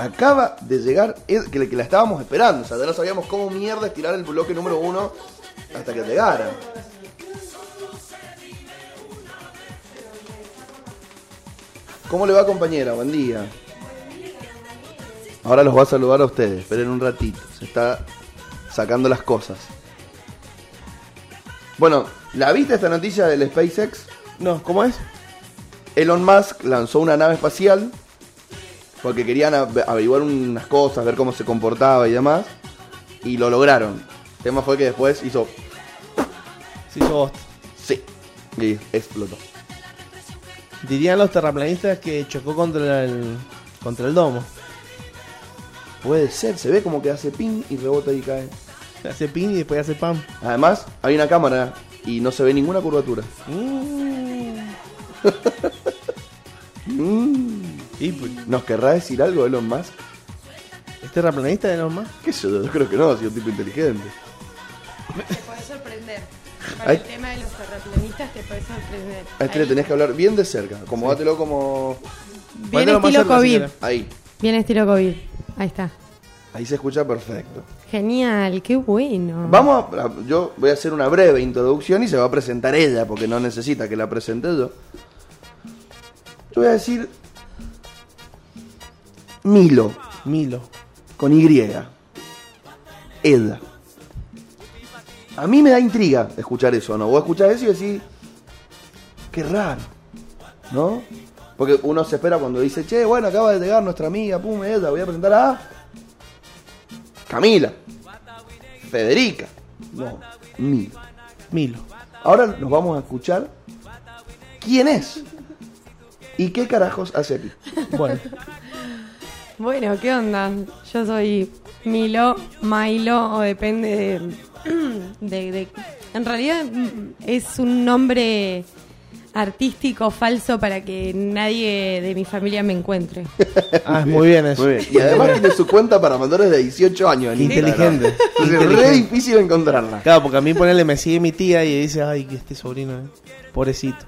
Acaba de llegar, que, que la estábamos esperando. O sea, ya no sabíamos cómo mierda estirar el bloque número uno hasta que llegara. ¿Cómo le va, compañera? Buen día. Ahora los va a saludar a ustedes. Esperen un ratito. Se está sacando las cosas. Bueno, ¿la viste esta noticia del SpaceX? No, ¿cómo es? Elon Musk lanzó una nave espacial porque querían ave- averiguar unas cosas, ver cómo se comportaba y demás. Y lo lograron. El tema fue que después hizo Sí, hizo Ghost. sí y explotó. Dirían los terraplanistas que chocó contra el, contra el domo. Puede ser, se ve como que hace ping y rebota y cae. Hace pin y después hace pam. Además, hay una cámara y no se ve ninguna curvatura. Mm. Y pues, ¿Nos querrá decir algo Elon Musk? ¿es terraplanista de normal? ¿Qué sé yo? Yo creo que no, ha sido un tipo inteligente. Te puede sorprender. Con Ay. el tema de los terraplanistas te puede sorprender. A este le Ahí. tenés que hablar bien de cerca. Acomodátelo como. Bien Mándalo más estilo cerca, COVID. señora. Ahí. Bien estilo COVID. Ahí está. Ahí se escucha perfecto. Genial, qué bueno. Vamos a- yo voy a hacer una breve introducción y se va a presentar ella porque no necesita que la presente yo. Yo voy a decir Milo Milo. con Y. Eda. A mí me da intriga escuchar eso, ¿no? Vos escuchás eso y decís, qué raro, ¿no? Porque uno se espera cuando dice, che, bueno, acaba de llegar nuestra amiga, pum, Eda, voy a presentar a Camila, Federica, no, Milo. Milo. Ahora nos vamos a escuchar quién es y qué carajos hace aquí. Bueno, Bueno, ¿qué onda? Yo soy Milo, Milo, o depende de, de- de- En realidad mm, es un nombre artístico falso para que nadie de mi familia me encuentre. ah, es muy bien eso. Muy bien. Y además tiene su cuenta para mayores de 18 años. Qué Instagram. inteligente. Es re difícil encontrarla. Claro, porque a mí ponerle me sigue mi tía y dice, ay, que este sobrino, eh. pobrecito.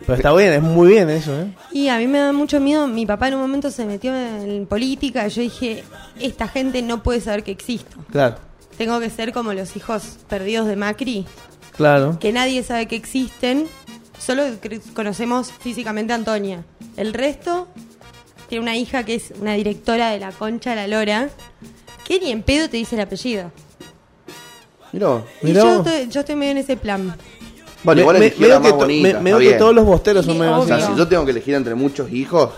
Pero está bien, es muy bien eso, ¿eh? Y a mí me da mucho miedo. Mi papá en un momento se metió en política. y Yo dije, esta gente no puede saber que existo. Claro, Tengo que ser como los hijos perdidos de Macri, claro. que nadie sabe que existen. Solo conocemos físicamente a Antonia. El resto tiene una hija que es una directora de la Concha de la Lora, que ni en pedo te dice el apellido. Mirá. Y Mirá yo vos. estoy, yo estoy medio en ese plan. Bueno, Me- igual me- medio que to- bonita. me- que todos los bosteros son medio O sea, si yo tengo que elegir entre muchos hijos,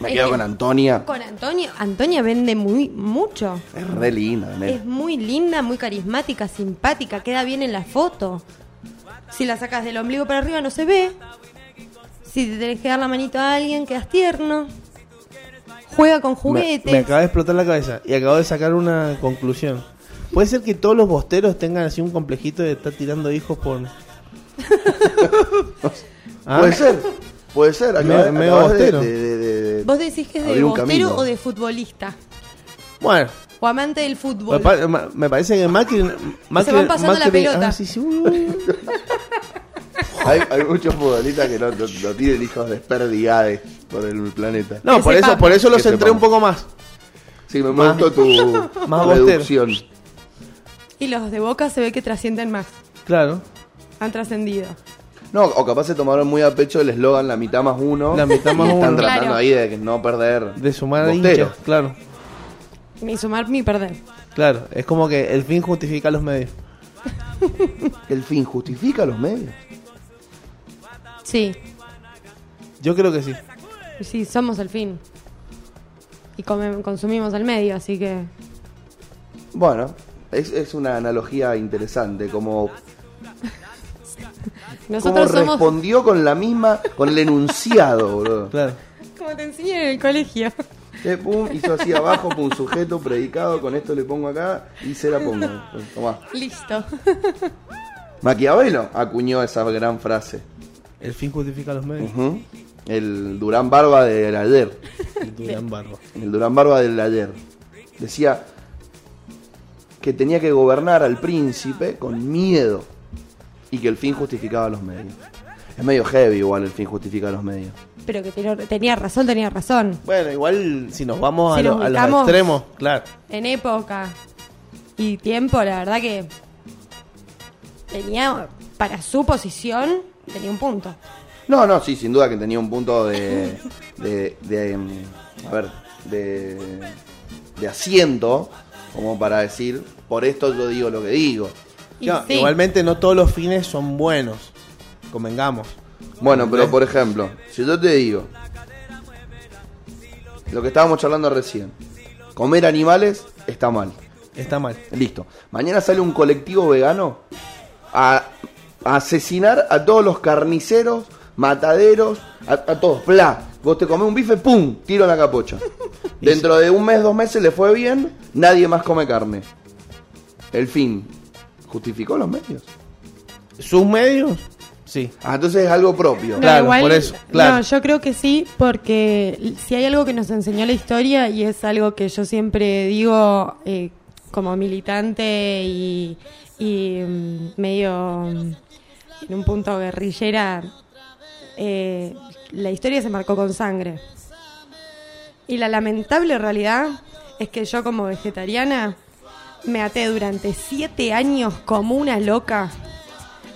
me Es quedo que- con Antonia. Con Antonia, Antonia vende muy mucho. Es re linda, nena. Es muy linda, muy carismática, simpática, queda bien en la foto. Si la sacas del ombligo para arriba no se ve. Si te tenés que dar la manito a alguien, quedas tierno. Juega con Me, juguetes. me acaba de explotar la cabeza y acabo de sacar una conclusión. ¿Puede ser que todos los bosteros tengan así un complejito de estar tirando hijos por... ¿Ah? Puede ser, puede ser. Me- acabas- medio acabas de- bostero. de- de- de- ¿Vos decís que es de abrir un bostero camino. o de futbolista? Bueno, O amante del me, fútbol. pa- ma- me parece que Macri... Macri van pasando la pelota. Ah, sí, sí. Hay, hay muchos futbolistas que no, no- no tienen hijos desperdigados por el planeta. No, Que por eso, sepamos. por eso los Que centré un sepamos. poco más. Sí, me Más- gustó tu más bostero. reducción. Y los de Boca se ve que trascienden más. Claro. Han trascendido. No, o capaz se tomaron muy a pecho el eslogan la mitad más uno. La mitad más y Están uno. tratando Claro. ahí de que no perder De sumar hinchas, claro. Ni sumar ni perder. Claro, es como que el fin justifica los medios. ¿El fin justifica los medios? Sí, Yo creo que sí. sí, somos el fin. Y come- consumimos el medio, así que... Bueno, es, es una analogía interesante, como, como Nosotros somos... respondió con la misma, con el enunciado, boludo. Claro. Como te enseñé en el colegio. Eh, pum, hizo así abajo, pum, sujeto, predicado, con esto le pongo acá y se la pongo. Tomá. Listo. Maquiavelo acuñó esa gran frase. El fin justifica los medios. El Durán Barba del ayer. El Durán Barba. El Durán Barba del ayer. Decía que tenía que gobernar al príncipe con miedo y que el fin justificaba los medios. Es medio heavy igual el fin justifica los medios. pero que tenía, tenía razón, tenía razón. Bueno, igual si nos vamos Si a, lo- a los extremos, claro. En época y tiempo, la verdad que tenía, para su posición, tenía un punto. No, no, sí, sin duda que tenía un punto de. de, de, mm, a ver, de. de asiento, como para decir, por esto yo digo lo que digo. Y Ya, sí. Igualmente no todos los fines son buenos, convengamos. Bueno, pero por ejemplo, si yo te digo. Lo que estábamos charlando recién. Comer animales está mal. Está mal. Listo. Mañana sale un colectivo vegano a, a asesinar a todos los carniceros, mataderos, a, a todos. Pla. Vos te comés un bife, ¡pum! Tiro a la capocha. Dentro de un mes, dos meses le fue bien, nadie más come carne. El fin. ¿Justificó los medios? ¿Sus medios? Sí. Ah, entonces es algo propio. No, Claro, igual- por eso, claro. No, yo creo que sí, porque si hay algo que nos enseñó la historia y es algo que yo siempre digo eh, como militante y, y, mm, medio mm, en un punto guerrillera, eh, la historia se marcó con sangre. Y la lamentable realidad es que yo como vegetariana me até durante siete años como una loca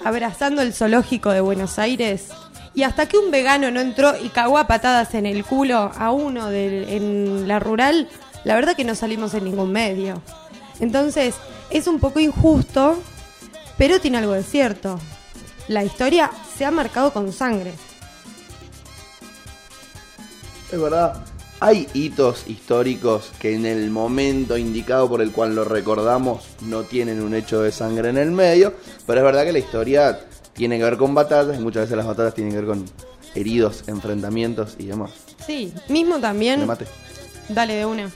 abrazando el zoológico de Buenos Aires y hasta que un vegano no entró y cagó a patadas en el culo a uno del- en la rural, la verdad que no salimos en ningún medio. Entonces, es un poco injusto, pero tiene algo de cierto. La historia se ha marcado con sangre. Es verdad. Hay hitos históricos que en el momento indicado por el cual lo recordamos no tienen un hecho de sangre en el medio, pero es verdad que la historia tiene que ver con batatas y muchas veces las batatas tienen que ver con heridos, enfrentamientos y demás. Sí, mismo Me también. mate. Dale de una.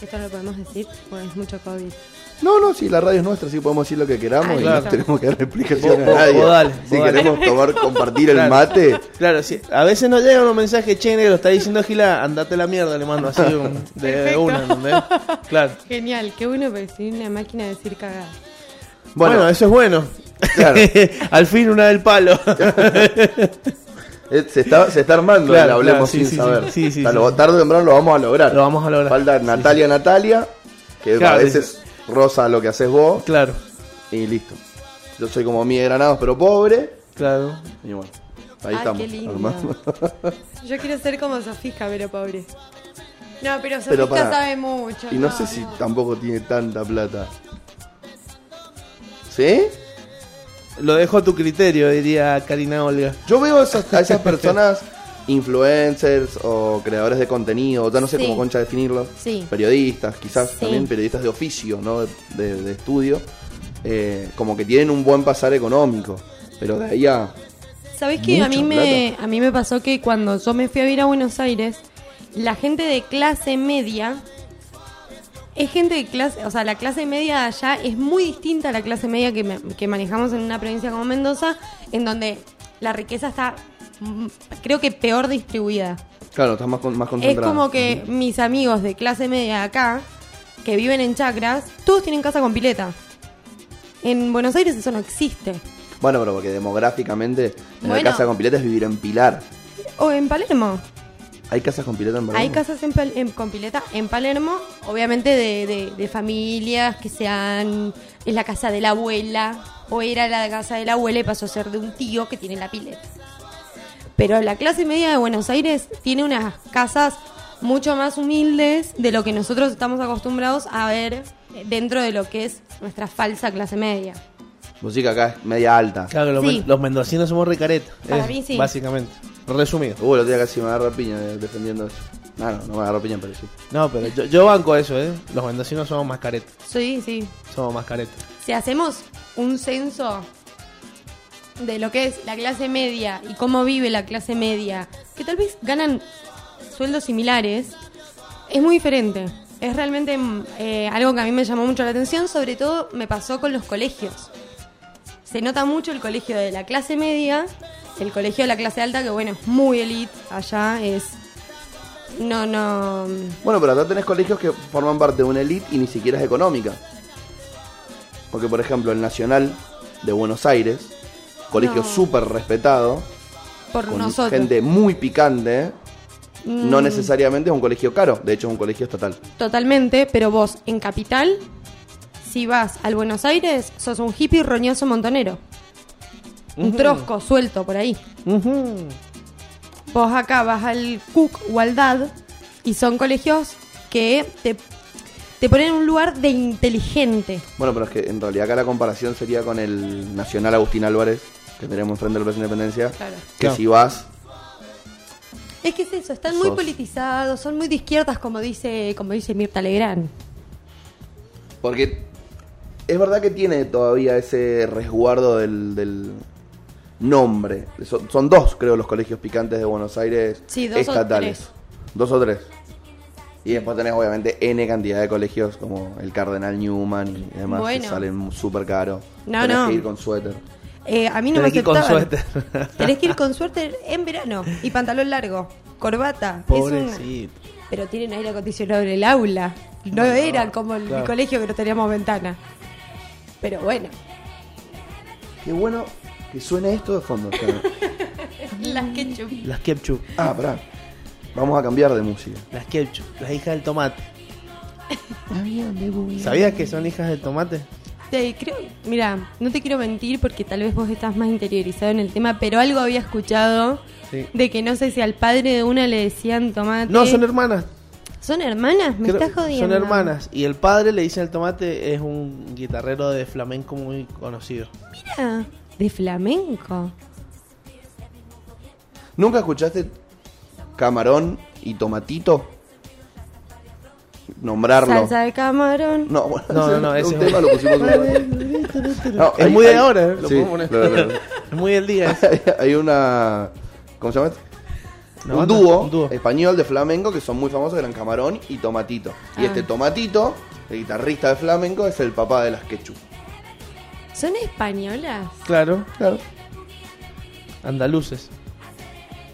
Esto lo podemos decir, porque es mucho COVID. No, no, sí, la radio es nuestra, sí podemos decir lo que queramos y claro. no tenemos que dar explicaciones a nadie. vos dale, si vos dale. queremos tomar, compartir el mate, Claro, sí. A veces nos llegan unos mensajes, che, negro, está diciendo Gila, andate a la mierda, le mando así un- de, de una, ¿entendés? Claro. Genial, qué bueno soy una máquina de decir cagada. Bueno, bueno, eso es bueno. Claro. Al fin una del palo. eh, se, está, se está armando Claro, el hablemos claro, sí, sin sí, saber. sí, O sea, sí. lo- tarde o temprano lo vamos a lograr. Lo vamos a lograr. Falta Sí, Natalia, Natalia, que Claro, a sí. veces rosa lo que haces vos claro, y listo. Yo soy como mi de Granados, pero pobre. claro. Y bueno, ahí Ay, estamos. qué lindo. armando. Yo quiero ser como Sofisca, pero pobre. No, pero pará. sabe mucho. y no sé si tampoco tiene tanta plata. ¿Sí? Lo dejo a tu criterio, diría Karina Olga. Yo veo esas- a esas personas, influencers o creadores de contenido, ya no sé Sí. cómo concha definirlo, Sí. periodistas, quizás Sí. también periodistas de oficio, no de, de- de estudio, eh, como que tienen un buen pasar económico, pero de ahí a... ¿Sabés que a mí, me, a mí me pasó que cuando yo me fui a vivir a Buenos Aires, la gente de clase media es gente de clase, o sea, la clase media de allá es muy distinta a la clase media que, me- que manejamos en una provincia como Mendoza, en donde la riqueza está, creo que peor distribuida. Claro, estás más, con- más Es concentrado. como que mis amigos de clase media acá, que viven en chacras, todos tienen casa con pileta. En Buenos Aires eso no existe. Bueno, pero porque demográficamente tener Bueno. casa con pileta es vivir en Pilar. O en Palermo. ¿Hay casas con pileta en Palermo? Hay casas en en- con pileta en Palermo, obviamente de, de- de familias que sean. Es la casa de la abuela, o era la casa de la abuela y pasó a ser de un tío que tiene la pileta. Pero la clase media de Buenos Aires tiene unas casas mucho más humildes de lo que nosotros estamos acostumbrados a ver dentro de lo que es nuestra falsa clase media. Música acá es media alta. Claro, los, Sí. men- los mendocinos somos recaretas. Para es, mí sí. Básicamente. Resumido. Uh, el otro día casi me agarra piña eh, defendiendo eso. No, no, no me agarró piña, pero sí. No, pero yo, yo banco eso, ¿eh? Los mendocinos somos más caretas. Sí, sí. Somos más caretas. Si hacemos un censo de lo que es la clase media y cómo vive la clase media, que tal vez ganan sueldos similares, es muy diferente. Es realmente mm, eh, algo que a mí me llamó mucho la atención, sobre todo me pasó con los colegios. Se nota mucho el colegio de la clase media, el colegio de la clase alta, que bueno, es muy elite allá, es... No, no... Bueno, pero acá tenés colegios que forman parte de una elite y ni siquiera es económica. Porque, por ejemplo, el Nacional de Buenos Aires, colegio No. súper respetado, Por con nosotros. gente muy picante, no Mm. necesariamente es un colegio caro, de hecho es un colegio estatal. Totalmente, pero vos en Capital, si vas al Buenos Aires, sos un hippie roñoso montonero. Un trosco suelto por ahí. Vos acá vas al Cook o al DAD y son colegios que te, te ponen en un lugar de inteligente. Bueno, pero es que en realidad acá la comparación sería con el Nacional Agustín Álvarez, que tenemos enfrente del Plaza Independencia, Claro. que Claro. si vas, Es que es eso, están muy politizados, son muy de izquierdas como dice, como dice Mirta Legrand. porque es verdad que tiene todavía ese resguardo del, del nombre. Son, son dos, creo, los colegios picantes de Buenos Aires Sí, dos o estatales. tres. Dos o tres. Y después tenés obviamente N cantidad de colegios como el Cardenal Newman y demás Bueno. que salen súper caros. No, tenés no. que ir con suéter. Eh, a mí no Tenés que me ir con aceptaban. suéter. Tenés que ir con suéter en verano y pantalón largo, corbata. Es Pobrecito. Pero tienen aire acondicionado en el aula. No, era como el claro. colegio que no teníamos ventana. Pero bueno, Qué bueno que suene esto de fondo. las ketchup. Las ketchup. ah, pará. Vamos a cambiar de música. Las ketchup. Las hijas del tomate. ¿Sabías que son hijas del tomate? Te creo, mira, no te quiero mentir porque tal vez vos estás más interiorizado en el tema, pero algo había escuchado Sí. de que no sé si al padre de una le decían tomate. No, son hermanas. ¿Son hermanas? Me Creo- estás jodiendo. Son hermanas. Y el padre le dice al tomate es un guitarrero de flamenco muy conocido. Mira, de flamenco. ¿Nunca escuchaste camarón y tomatito? Nombrarlo. Salsa de camarón. No, bueno, No, no, no, es ese un es tema, lo pusimos una vez. No, Es hay- muy de hay- ahora, ¿eh? Lo sí, poner. Es muy el día. ese. hay, hay una. ¿Cómo se llama? esto? Una un, dúo un dúo. español de flamenco que son muy famosos, eran Camarón y Tomatito. Y Ah. este Tomatito, el guitarrista de flamenco, es el papá de las quechú. ¿Son españolas? Claro, Claro. andaluces.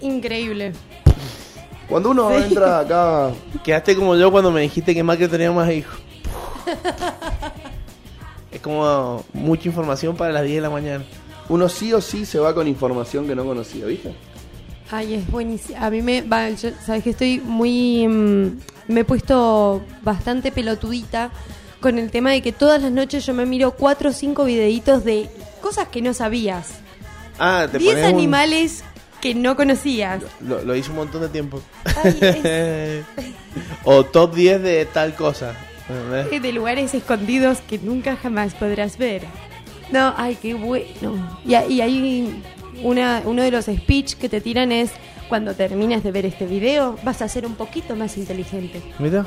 Increíble. Cuando uno Sí. entra acá, Quedaste como yo cuando me dijiste que Macri tenía más hijos. es como mucha información para las 10 de la mañana. uno sí o sí se va con información que no conocía, ¿viste? Ay, es buenísimo. A mí me. va, yo- Sabes que estoy muy. mm, me he puesto bastante pelotudita con el tema de que todas las noches yo me miro cuatro o cinco videitos de cosas que no sabías. Ah, te 10 pones un- animales que no conocías. Lo, lo hice un montón de tiempo. Ay, o top 10 de tal cosa. de lugares escondidos que nunca jamás podrás ver. No, ay, qué bueno. Y, y hay una, uno de los speech que te tiran es, cuando termines de ver este video, vas a ser un poquito más inteligente. Mira,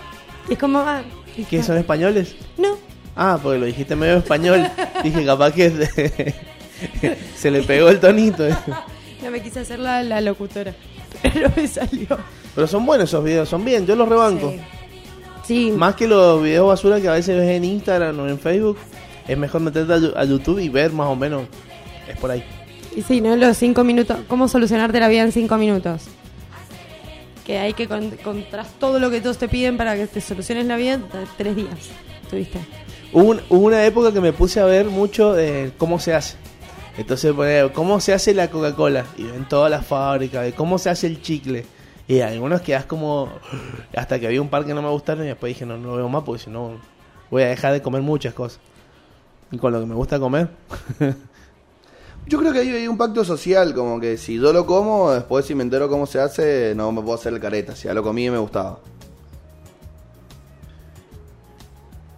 Y es como, ah, y ¿qué son españoles? No, Ah, porque lo dijiste medio español. Dije, capaz que de- se le pegó el tonito. No me quise hacer la, la locutora. Pero me salió. Pero son buenos esos videos, son bien, yo los rebanco. Sí. Sí, Más que los videos basura que a veces ves en Instagram o en Facebook, es mejor meterte a, YouTube y ver más o menos. Es por ahí. y sí, ¿no? Los cinco minutos. ¿Cómo solucionarte la vida en cinco minutos? Que hay que con, contras todo lo que todos te piden para que te soluciones la vida, t- tres días. Tuviste. Hubo, un- hubo una época que me puse a ver mucho de cómo se hace. Entonces, ponía, ¿cómo se hace la Coca-Cola? Y en todas las fábricas, de cómo se hace el chicle. Y algunos quedas como. Hasta que había un par que no me gustaron y después dije, no, no veo más porque si no voy a dejar de comer muchas cosas. Y con lo que me gusta comer. Yo creo que hay, hay un pacto social, como que si yo lo como, después si me entero cómo se hace, no me puedo hacer el careta. Si ya lo comí y me gustaba.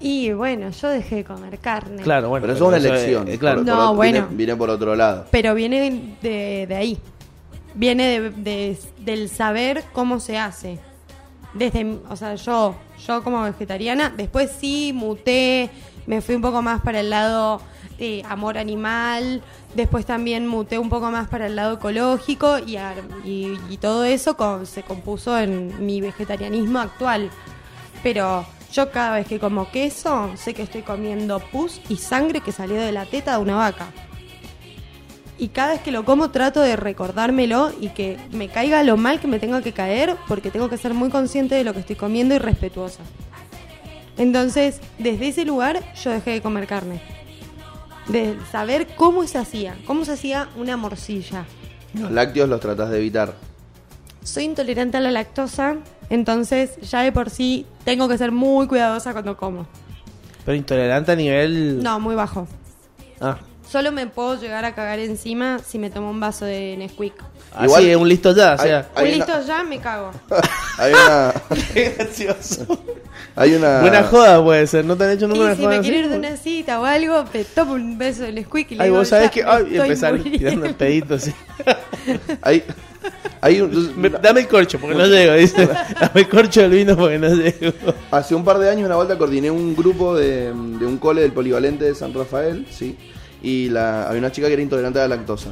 Y bueno, yo dejé de comer carne. Claro, bueno. pero eso es una eh, elección. eh, claro. Por- No, por otro- bueno. Viene, viene por otro lado. Pero viene de, de ahí. Viene de, de- del saber cómo se hace. Desde, o sea, yo, yo como vegetariana, después sí muté, me fui un poco más para el lado de amor animal, después también muté un poco más para el lado ecológico y, ar- y, y todo eso co- se compuso en mi vegetarianismo actual. Pero yo cada vez que como queso, sé que estoy comiendo pus y sangre que salió de la teta de una vaca. Y cada vez que lo como trato de recordármelo y que me caiga lo mal que me tenga que caer porque tengo que ser muy consciente de lo que estoy comiendo y respetuosa. Entonces, desde ese lugar yo dejé de comer carne. De saber cómo se hacía, cómo se hacía una morcilla. Los lácteos los tratás de evitar. Soy intolerante a la lactosa, entonces ya de por sí tengo que ser muy cuidadosa cuando como. Pero intolerante a nivel. No, muy bajo. Ah. Solo me puedo llegar a cagar encima si me tomo un vaso de Nesquik. Así Igual- es un listo ya, o sea. Hay Un una- listo ya me cago. Hay una. Qué gracioso. Hay una. Buena joda puede ser, ¿no te han hecho nunca Y una si joda me quiero ir de una cita o algo, me tomo un beso de Nesquik y le Ay, digo, vos sabés "Ya que. Ay, empezar muriendo". tirando el pedito así. Hay. Hay un- Me- dame el corcho porque no llego, dice. Dame el corcho del vino porque no llego. Hace un par de años, una vuelta, coordiné un grupo de, de un cole del polivalente de San Rafael, sí. Y la, había una chica que era intolerante a la lactosa.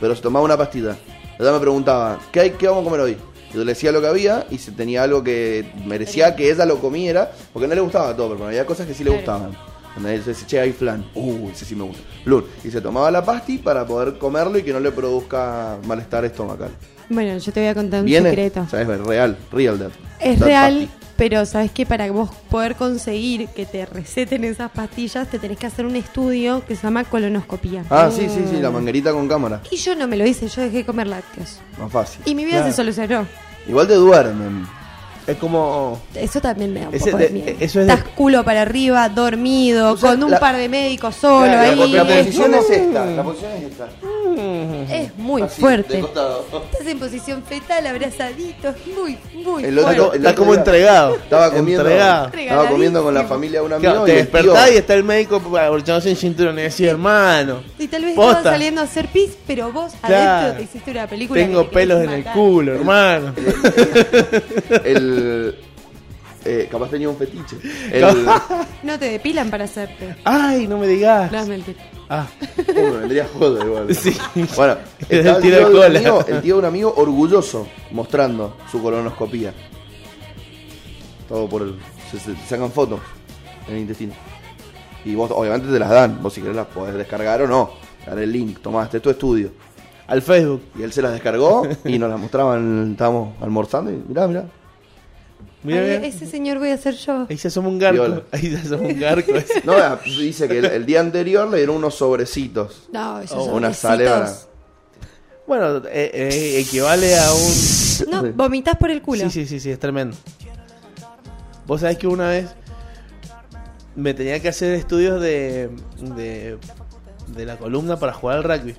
Pero se tomaba una pastilla. Ella me preguntaba, ¿qué, hay, ¿qué vamos a comer hoy? Yo le decía lo que había y si tenía algo que merecía que ella lo comiera, porque no le gustaba todo, pero había cosas que sí le Claro. gustaban. Ella dice, che, hay flan. Uh, ese sí me gusta. Blur. Y se tomaba la pasti para poder comerlo y que no le produzca malestar estomacal. Bueno, yo te voy a contar un ¿Viene? secreto. O sea, es real, real that. Es That real. Pero sabes que para vos poder conseguir que te receten esas pastillas, te tenés que hacer un estudio que se llama colonoscopía. Ah, sí, sí, sí, la manguerita con cámara. Y yo no me lo hice, yo dejé de comer lácteos. Más fácil. Y mi vida Claro. se solucionó. Igual te duermen. Es como. Eso también me da un Ese poco de- de miedo. eso es de- Estás culo para arriba, dormido, O sea, con un la- par de médicos solo Claro, ahí. la, la es, posición es esta. La posición es esta. es muy Así, fuerte. de. Estás en posición fetal, abrazadito, es muy, muy El otro- fuerte. Está, como entregado. Estaba comiendo, Entregado. estaba comiendo con la familia de un amigo Claro, y te tío- despertás y está el médico abrochándose en cinturón y decís, hermano. Y tal vez estabas saliendo a hacer pis, pero vos Claro. adentro te hiciste una película. Tengo pelos en el culo, hermano. el eh, capaz tenía un fetiche. El, No te depilan para hacerte. Ay, no me digas. No es mentira. Ah, me vendría joda igual. Sí. Bueno, El estaba tío, de un amigo, el tío de un amigo orgulloso mostrando su colonoscopía. Todo por el. Se, sacan fotos en el intestino. Y vos, obviamente, te las dan. Vos, si querés, las podés descargar o no. Dar el link, tomá, este es tu estudio. al Facebook. Y él se las descargó y nos las mostraban. Estábamos almorzando y mirá, mirá. Mira, Ay, mira. ese señor voy a ser yo. Ahí se asoma un garco. Viola. Ahí se asoma un garco. No, ah, dice que el, el día anterior le dieron unos sobrecitos. No, esos Oh, bueno, eh, eh, equivale a un. No, vomitas por el culo. Sí, sí, sí, sí, es tremendo. Vos sabés que una vez me tenía que hacer estudios de, de, de la columna para jugar al rugby.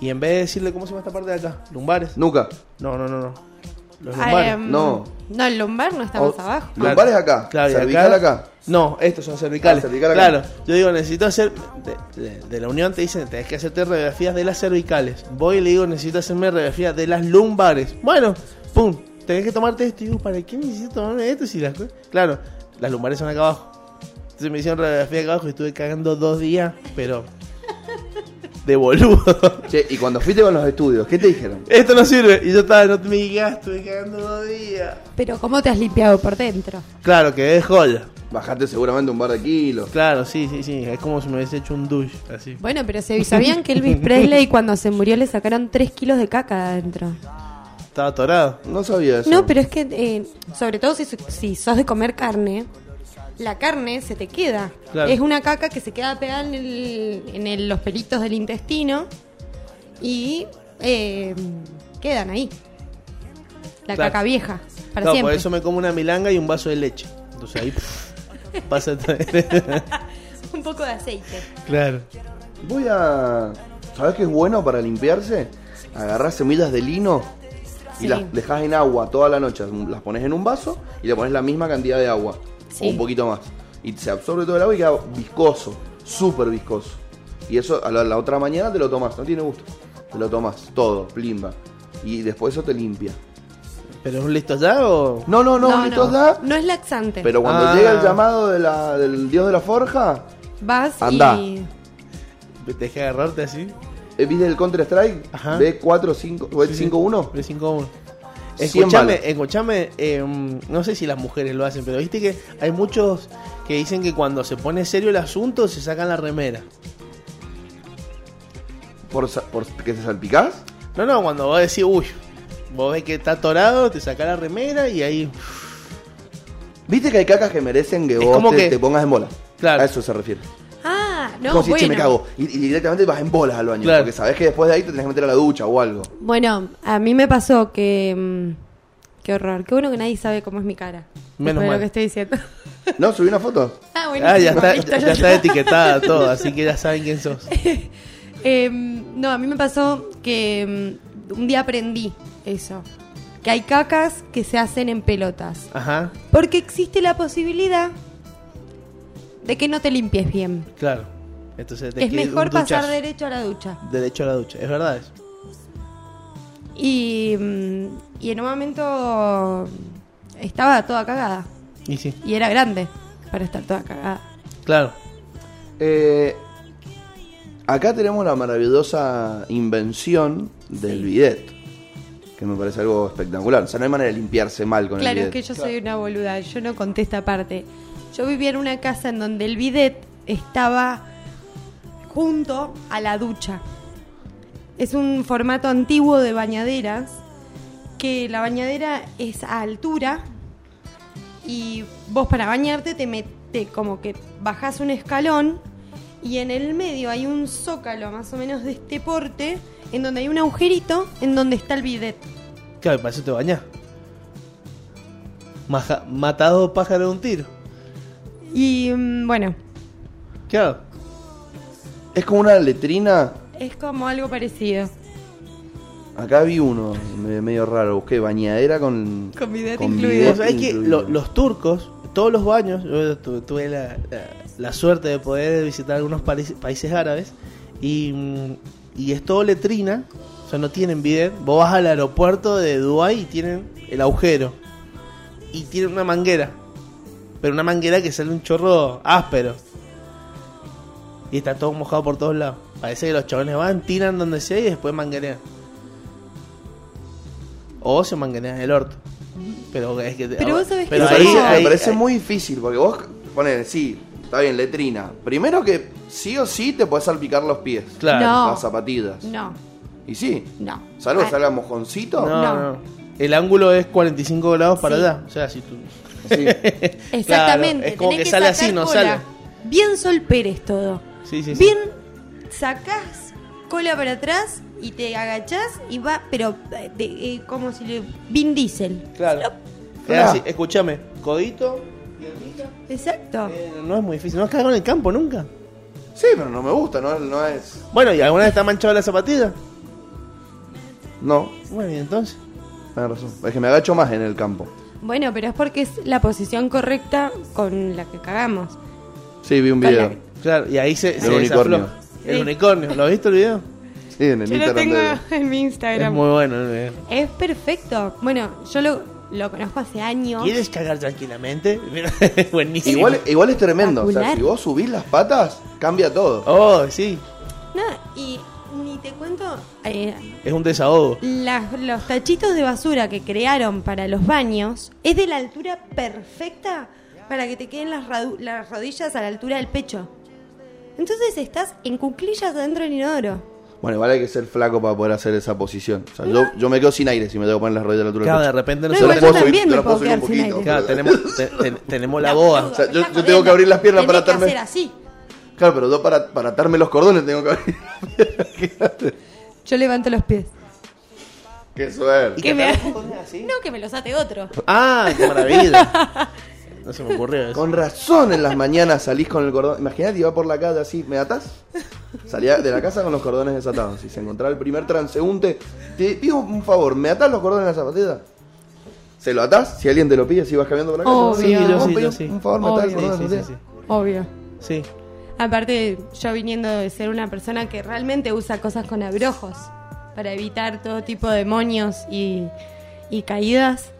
Y en vez de decirle cómo se llama esta parte de acá, lumbares. Nunca. No, no, no, no. Los Ah, lumbares. em, No. No, el lumbar no está Oh, más abajo. Claro. Lumbares acá. Claro, cervical acá. No, estos son cervicales. Ah, cervical acá. claro, yo digo, necesito hacer. De, de- de la unión te dicen, tenés que hacerte radiografías de las cervicales. Voy y le digo, necesito hacerme radiografía de las lumbares. Bueno, pum, tenés que tomarte esto. Y digo, ¿para qué necesito tomarme esto? Si las Claro, las lumbares son acá abajo. Entonces me hicieron radiografía acá abajo y estuve cagando dos días, pero. De boludo. Che, y cuando fuiste con los estudios, ¿qué te dijeron? Esto no sirve. Y yo estaba, no te me digas, estuve cagando dos días. Pero ¿cómo te has limpiado por dentro? Claro, que es joya. Bajaste seguramente un par de kilos. Claro, sí, sí, sí. Es como si me hubiese hecho un douche, así. Bueno, pero se sabían que Elvis Presley cuando se murió le sacaron 3 kilos de caca de adentro. Estaba atorado. No sabía eso. No, pero es que, eh, sobre todo si, si sos de comer carne, la carne se te queda. Claro. Es una caca que se queda pegada en, el- en el- los pelitos del intestino y eh, quedan ahí. La Claro. caca vieja, para Claro, siempre. por eso me como una milanga y un vaso de leche. Entonces ahí pff, pasa. Un poco de aceite. claro. Voy a. ¿Sabes qué es bueno para limpiarse? Agarrás semillas de lino y Sí. las dejas en agua toda la noche. Las pones en un vaso y le pones la misma cantidad de agua o un poquito más. Y se absorbe todo el agua y queda viscoso, súper viscoso. Y eso a la, otra mañana te lo tomas, no tiene gusto. Te lo tomas todo, plimba. Y después eso te limpia. ¿Pero es un listo ya o.? No, no, no, no un listo no. ya. No es laxante. Pero cuando ah. llega el llamado de la, del dios de la forja. Vas andá. y. ¿Te deja agarrarte así? Eh, ¿Viste el Counter-Strike? B4-5-1? B5-1. Escúchame, escúchame, mm, no sé si las mujeres lo hacen, pero viste que hay muchos que dicen que cuando se pone serio el asunto se sacan la remera. ¿Por, por que se salpicás? No, no, cuando vos decís, uy, vos ves que está atorado, te saca la remera y ahí. Viste que hay cacas que merecen que vos te, te pongas en bola. Claro. A eso se refiere. Ah, no, Como si, che, bueno. me cago. Y, y directamente vas en bolas al baño. Claro. Porque sabes que después de ahí te tenés que meter a la ducha o algo. Bueno, a mí me pasó que... mm, qué horror. Qué bueno que nadie sabe cómo es mi cara. Menos mal. lo que estoy diciendo. ¿No? ¿Subí una foto? ah, bueno. Ah, ya está, listo, ya, ya está etiquetada todo, así que ya saben quién sos. Eh, no, a mí me pasó que mm, un día aprendí eso. Que hay cacas que se hacen en pelotas. Ajá, Porque existe la posibilidad de que no te limpies bien. claro. Entonces te Es mejor pasar derecho a la ducha. derecho a la ducha. Es verdad eso. Y, mm, y en un momento estaba toda cagada. Y sí, Y era grande para estar toda cagada. claro. Eh, acá tenemos la maravillosa invención del bidet. Que me parece algo espectacular. O sea, no hay manera de limpiarse mal con Claro, el es bidet. que yo soy una boluda, yo no contesto aparte. Yo vivía en una casa en donde el bidet estaba junto a la ducha. Es un formato antiguo de bañaderas, que la bañadera es a altura y vos para bañarte te mete como que bajás un escalón y en el medio hay un zócalo más o menos de este porte en donde hay un agujerito en donde está el bidet. Claro, para eso te bañás. Matado pájaro de un tiro. Y mm, bueno, Claro. Es como una letrina. Es como algo parecido. Acá vi uno me- medio raro. Busqué bañadera con. Con bidet con incluido. sabés que incluido. lo- los turcos, todos los baños, yo tu- tuve la, la- la suerte de poder visitar algunos países, países árabes y, mm, y es todo letrina, o sea, no tienen bidet. Vos vas al aeropuerto de Dubái y tienen el agujero y tienen una manguera, pero una manguera que sale un chorro áspero y está todo mojado por todos lados. Parece que los chabones van, tiran donde sea y después manguerean. O se manguerean el orto. Pero es que Pero vos sabés pero que ahí- parece, me ahí- parece ahí- muy difícil porque vos pones, sí, está bien, letrina. Primero que sí o sí te puedes salpicar los pies. Claro. No. Las zapatillas. No, Y sí. no. Salvo que Ah, salga mojoncito. No, No. no. El ángulo es 45 grados para Sí. allá. O sea, si tú. Sí. Exactamente. Claro, es como tenés que sale así, no cola. sale. Bien Sol Pérez todo. Sí, sí, sí. Bien sacás cola para atrás y te agachás y va, pero eh, de- eh, como si le. Vin Diesel. Claro. Es Ah. así, escúchame. Codito, piernita. Exacto. eh, no es muy difícil. ¿No has cagado en el campo nunca? Sí, pero no me gusta, no, no es. Bueno, ¿y alguna vez está manchado la zapatilla? No, Bueno, y entonces. tenés razón. Es que me agacho más en el campo. Bueno, pero es porque es la posición correcta con la que cagamos. Sí, vi un Con video. La- Claro, y ahí se, El se unicornio. desafló. El Sí. unicornio. ¿Lo has visto el video? Sí, en el Yo lo Instagram tengo de- en mi Es Instagram. muy bueno el video. Es perfecto. Bueno, yo lo, lo conozco hace años. ¿Quieres cagar tranquilamente? Buenísimo. Igual, igual es tremendo. O sea, si vos subís las patas, cambia todo. Oh, sí. No, y ni te cuento, eh, Es un desahogo. las- los tachitos de basura que crearon para los baños es de la altura perfecta para que te queden las, radu- las rodillas a la altura del pecho. Entonces estás en cuclillas adentro del inodoro. Bueno, igual hay que ser flaco para poder hacer esa posición. O sea, yo, yo me quedo sin aire si me tengo que poner las rodillas a la altura Claro, de repente No, nosotros tenemos, también yo me puedo puedo subir un quedar sin poquito. aire. claro, tenemos, te- te- tenemos la boa. O sea, yo- tengo que abrir las piernas Tenés para que atarme. hacer así. Claro, pero yo para, para atarme los cordones tengo que abrir las piernas. Yo levanto los pies. Qué suerte. Que me- así? No, que me los ate otro. Ah, qué maravilla. No se me ocurrió eso. Con razón en las mañanas salís con el cordón. Imagínate, iba por la calle así, ¿me atás? Salía de la casa con los cordones desatados. Si se encontraba el primer transeúnte, te pido un favor, ¿me atás los cordones en la zapatilla? ¿Se lo atás? Si alguien te lo pide, si vas caminando por la calle. Obvio. Sí, yo ¿Vos sí, pedís yo sí. Un favor, ¿me atás el Obvio. cordón en Sí, la sí, sí, zapatilla? Obvio. Sí. Aparte, yo viniendo de ser una persona que realmente usa cosas con abrojos para evitar todo tipo de moños y, y caídas,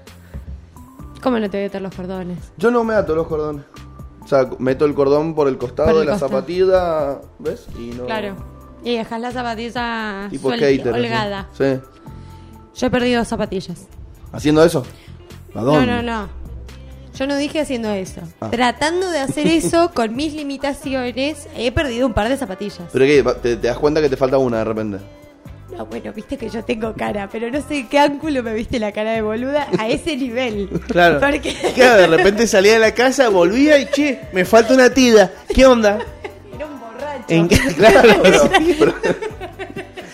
¿cómo no te voy a atar los cordones? Yo no me ato los cordones. O sea, meto el cordón por el costado Por el de la costado. zapatilla, ¿ves? Y no... Claro. Y dejas la zapatilla Tipo suelta, skater. así. holgada. Sí. Yo he perdido zapatillas. ¿Haciendo eso? ¿A dónde? No, no, no. Yo no dije haciendo eso. Ah. Tratando de hacer eso con mis limitaciones, he perdido un par de zapatillas. ¿Pero qué? ¿Te, te das cuenta que te falta una de repente? No, bueno, viste que yo tengo cara, pero no sé qué ángulo me viste la cara de boluda a ese nivel. Claro. Porque Claro, de repente salía de la casa, volvía y che, me falta una tida. ¿Qué onda? era un borracho. En- claro, Pero- pero-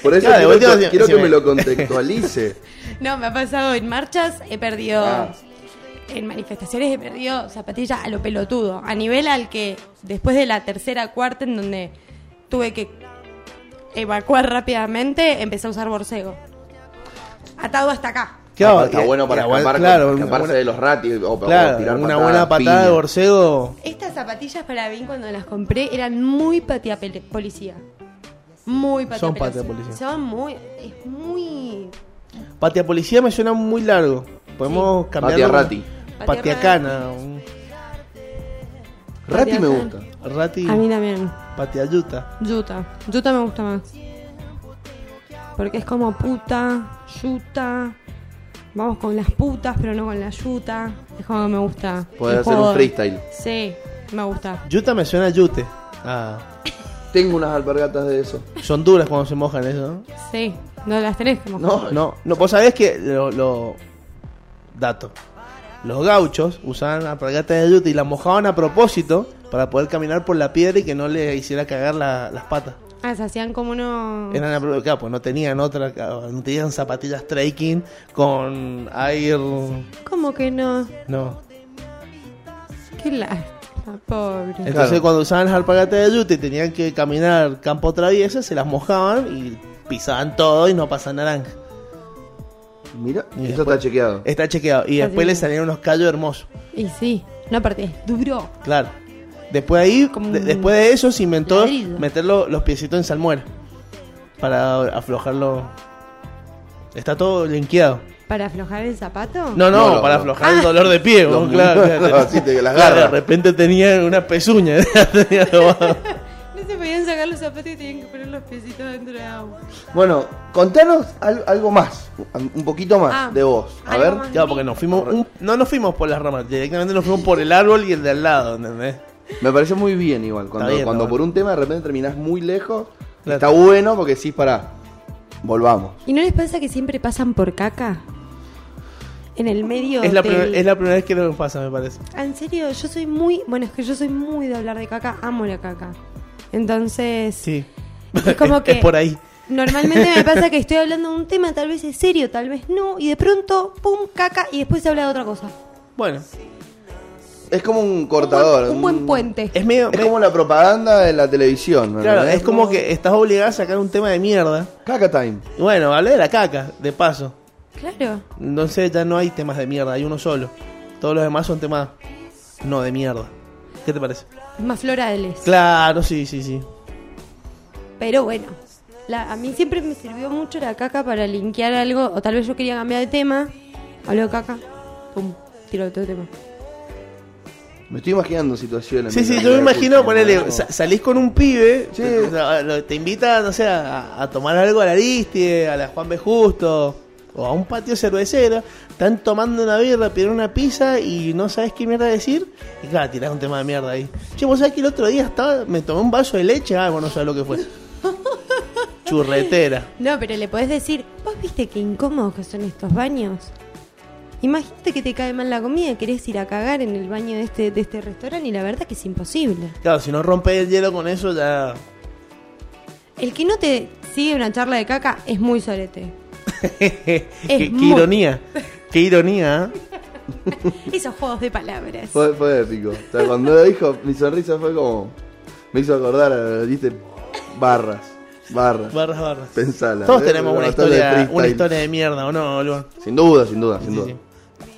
por eso Claro, de quiero, que, quiero que me- me lo contextualice. No, me ha pasado en marchas, he perdido. Ah. En manifestaciones he perdido zapatillas a lo pelotudo. A nivel al que después de la tercera cuarta, en donde tuve que evacuar rápidamente, empecé a usar borcego. Atado hasta acá. Claro, está bueno para escapar, claro, escaparse buena- de los ratis o, o Claro, tirar una patadas, buena patada piña. de borcego. Estas zapatillas para mí cuando las compré eran muy patia policía. Muy patia Son patia policía. Son muy. Es muy. Patia policía me suena muy largo. Podemos cambiar. Patia rati. Patiacana. un- Rati me Patia- gusta. Rati. A mí también. Patiayuta. Yuta. Yuta me gusta más. Porque es como puta, yuta. Vamos con las putas, pero no con la yuta. Es como que me gusta. Poder El hacer un freestyle. Sí, me gusta. Yuta me suena a yute. Ah, Tengo unas alpargatas de eso. son duras cuando se mojan eso, ¿no? Sí, no las tenés como. No, No, no, vos sabés que lo, lo- dato. Los gauchos usaban alpargatas de yute y las mojaban a propósito para poder caminar por la piedra y que no le hiciera cagar la- las patas. Ah, se hacían como unos. Eran claro, pues no tenían otra, no tenían zapatillas trekking con air, ¿Cómo que no? no. Qué lástima, pobre. Entonces Claro. cuando usaban las alpargatas de yute y tenían que caminar campo traviesa, se las mojaban y pisaban todo y no pasan naranja. Mira, Y eso después- está chequeado. Está chequeado. Y Está después le salieron unos callos hermosos. Y sí, no aparte, duro. Claro. Después de ahí, Como de- después de eso se inventó ladrillo. meter lo- los piecitos en salmuera. Para aflojarlo. Está todo linkeado. ¿Para aflojar el zapato? No, no, No, para no. aflojar el dolor de pie. Vos, claro, claro. Así te las Claro, de repente tenía una pezuña. tenía. No se podían sacar los zapatos y tenían que poner los piecitos dentro de agua. Bueno, contanos al- algo más, un poquito más Ah, de vos. A ver. Claro, porque nos fuimos. un- no nos fuimos por las ramas, directamente nos fuimos por el árbol y el de al lado, ¿entendés? Me parece muy bien igual. Cuando, bien, cuando por un tema de repente terminás muy lejos, Claro. está bueno porque sí, para volvamos. ¿Y no les pasa que siempre pasan por caca? En el medio Es la, del- primer- es la primera vez que nos pasa, me parece. Ah, En serio, yo soy muy... Bueno, es que yo soy muy de hablar de caca, amo la caca. Entonces, Sí. es como que... es por ahí. Normalmente me pasa que estoy hablando de un tema, tal vez es serio, tal vez no, y de pronto, pum, caca, y después se habla de otra cosa. Bueno, Es como un Un cortador. buen, un buen un- puente. es medio. Es me- como la propaganda de la televisión. ¿no? claro, es como que estás obligado a sacar un tema de mierda. Caca time. Y bueno, hablé de la caca, de paso. Claro. Entonces ya no hay temas de mierda, hay uno solo. Todos los demás son temas no de mierda. ¿Qué te parece? Más florales. Claro, sí, sí, sí. Pero bueno, la- a mí siempre me sirvió mucho la caca para linkear algo, o tal vez yo quería cambiar de tema, hablo de caca, pum, tiro otro tema. Me estoy imaginando situaciones. Sí, sí, yo me imagino, sa- salís con un pibe, Sí. te, te- te invita, no sé, a, a tomar algo a la Aristide, a la Juan B. Justo, o a un patio cervecero, están tomando una birra, piden una pizza y no sabes qué mierda decir, y claro, tirás un tema de mierda ahí. Che, vos sabés que el otro día estaba, me tomé un vaso de leche, ah, vos no sabés lo que fue. Churretera. No, pero le podés decir, vos viste qué incómodos que son estos baños. Imagínate que te cae mal la comida y querés ir a cagar en el baño de este, de este restaurante y la verdad que es imposible. Claro, si no rompes el hielo con eso ya... El que no te sigue una charla de caca es muy sorete. qué, qué muy- ironía, qué ironía, ¿eh? Esos juegos de palabras. Fue, fue épico. O sea, cuando lo dijo, mi sonrisa fue como. Me hizo acordar, viste, barras. Barras. Barras, barras. Pensala. Todos ¿eh? tenemos una historia, una historia de mierda, ¿o no, Luan? Sin duda, sin duda, sin Sí, duda. sí.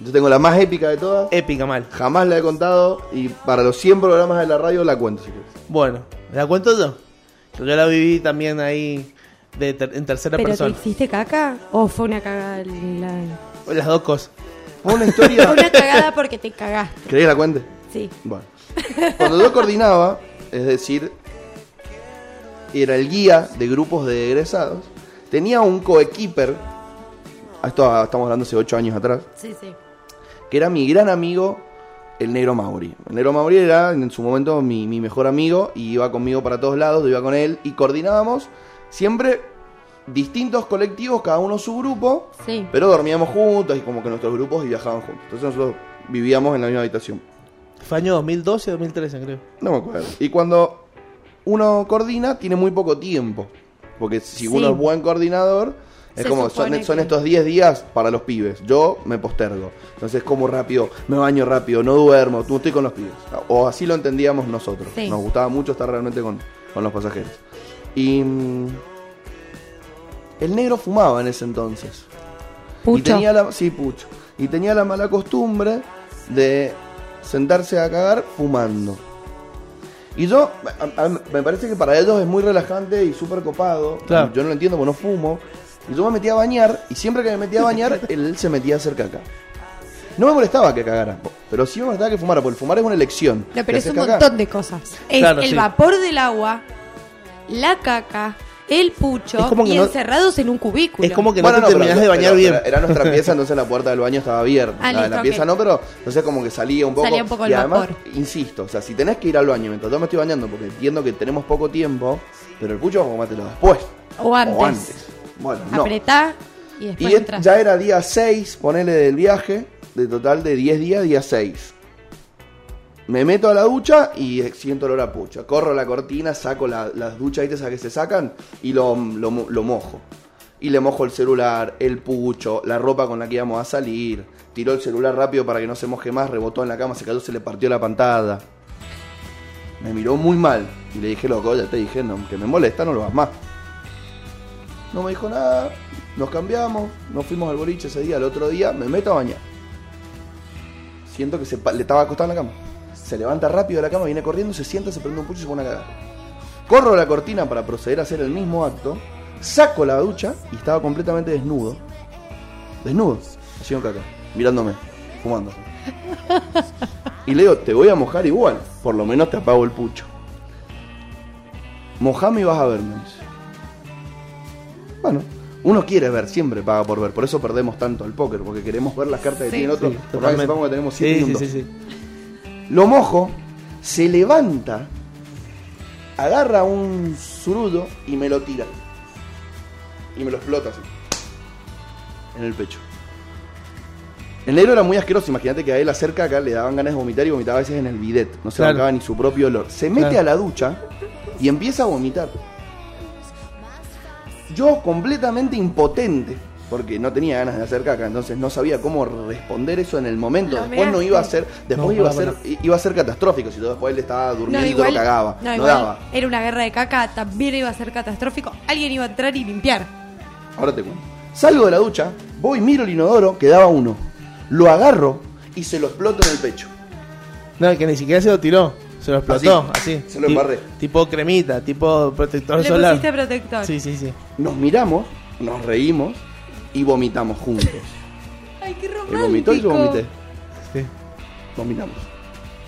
Yo tengo la más épica de todas. Épica mal. Jamás la he contado y para los 100 programas de la radio la cuento si quieres. Bueno, ¿la cuento yo? Yo la viví también ahí de ter- en tercera ¿Pero te persona. hiciste caca o fue una cagada? la- Las dos cosas. Fue una Fue historia. una cagada porque te cagaste. ¿Querés que la cuente? Sí. Bueno. Cuando yo coordinaba, es decir, era el guía de grupos de egresados, tenía un coequiper, esto estamos hablando hace 8 años atrás, Sí, sí. que era mi gran amigo, el Negro Mauri. El Negro Mauri era en su momento mi, mi mejor amigo y iba conmigo para todos lados, yo iba con él y coordinábamos siempre distintos colectivos, cada uno su grupo, Sí. pero dormíamos juntos y como que nuestros grupos viajaban juntos. Entonces nosotros vivíamos en la misma habitación. Fue año 2012 2013, creo. No me acuerdo. Y cuando uno coordina tiene muy poco tiempo. Porque si Sí. uno es buen coordinador, es Se como, son, supone son que- estos 10 días para los pibes. Yo me postergo. Entonces como rápido, me baño rápido, no duermo, no estoy con los pibes. O así lo entendíamos nosotros. Sí. Nos gustaba mucho estar realmente con, con los pasajeros. Y mm, el negro fumaba en ese entonces. Y Pucho. tenía la, sí, pucho. Y tenía la mala costumbre de sentarse a cagar fumando. Y yo, a- a- me parece que para ellos es muy relajante y súper copado. Claro. Yo no lo entiendo porque no fumo. Y yo me metía a bañar y siempre que me metía a bañar, él se metía a hacer caca. No me molestaba que cagara, pero sí me molestaba que fumara, porque el fumar es una elección. No, pero ¿Te es un caca? montón de cosas. Es Claro, el sí. vapor del agua, la caca, el pucho Es como que y no- encerrados en un cubículo. Es como que Bueno, no te pero- terminás de bañar pero- bien. pero Era nuestra pieza, entonces la puerta del baño estaba abierta. Ah, la de listo, la ok. pieza no, pero entonces como que salía un poco. Salía un poco y el además, vapor. insisto, o sea, si tenés que ir al baño mientras yo me estoy bañando, porque entiendo que tenemos poco tiempo, pero el pucho comátelo después. O antes. Bueno, no. Apretá y después Y et- entras. ya era día 6, ponele del viaje, de total de 10 días, día 6. Me meto a la ducha y siento olor a pucha. Corro la cortina, saco la- las duchas esas que se sacan y lo, lo mo- lo mojo. Y le mojo el celular, el pucho, la ropa con la que íbamos a salir. Tiró el celular rápido para que no se moje más, rebotó en la cama, se cayó, se le partió la pantalla. Me miró muy mal y le dije, loco, ya te dije, no, que me molesta, no lo hagas más. No me dijo nada, nos cambiamos, nos fuimos al boliche ese día, el otro día me meto a bañar. Siento que se le estaba acostado en la cama. Se levanta rápido de la cama, viene corriendo, se sienta, se prende un pucho y se pone a cagar. Corro la cortina para proceder a hacer el mismo acto, saco la ducha y estaba completamente desnudo. Desnudo, haciendo caca, mirándome, fumando. Y le digo, te voy a mojar igual, por lo menos te apago el pucho. Mojame y vas a verme. Bueno, uno quiere ver, siempre paga por ver. Por eso perdemos tanto al póker, porque queremos ver las cartas que Sí. tienen otros. Sí, por más que sepamos que tenemos 7 Sí, sí, sí, sí. Lo mojo, se levanta, agarra un surullo y me lo tira. Y me lo explota así. En el pecho. El negro era muy asqueroso, imagínate que a él hacer caca le daban ganas de vomitar y vomitaba a veces en el bidet. No se Claro. bancaba ni su propio olor. Se mete Claro. a la ducha y empieza a vomitar. Yo completamente impotente, porque no tenía ganas de hacer caca, entonces no sabía cómo responder eso en el momento. Después no iba a ser, después No, iba a ser, iba a ser catastrófico. Si yo después él estaba durmiendo lo cagaba. no, No, igual daba. era una guerra de caca, también iba a ser catastrófico. Alguien iba a entrar y limpiar. Ahora te cuento. Salgo de la ducha, voy, miro el inodoro, quedaba uno. Lo agarro y se lo exploto en el pecho. No, que ni siquiera se lo tiró. Se lo explotó, Así, así. se lo embarré. Tipo cremita, tipo protector Le solar. pusiste protector. Sí, sí, sí. Nos miramos, nos reímos y vomitamos juntos. Ay, qué Él romántico. vomitó y yo vomité. sí. Vomitamos.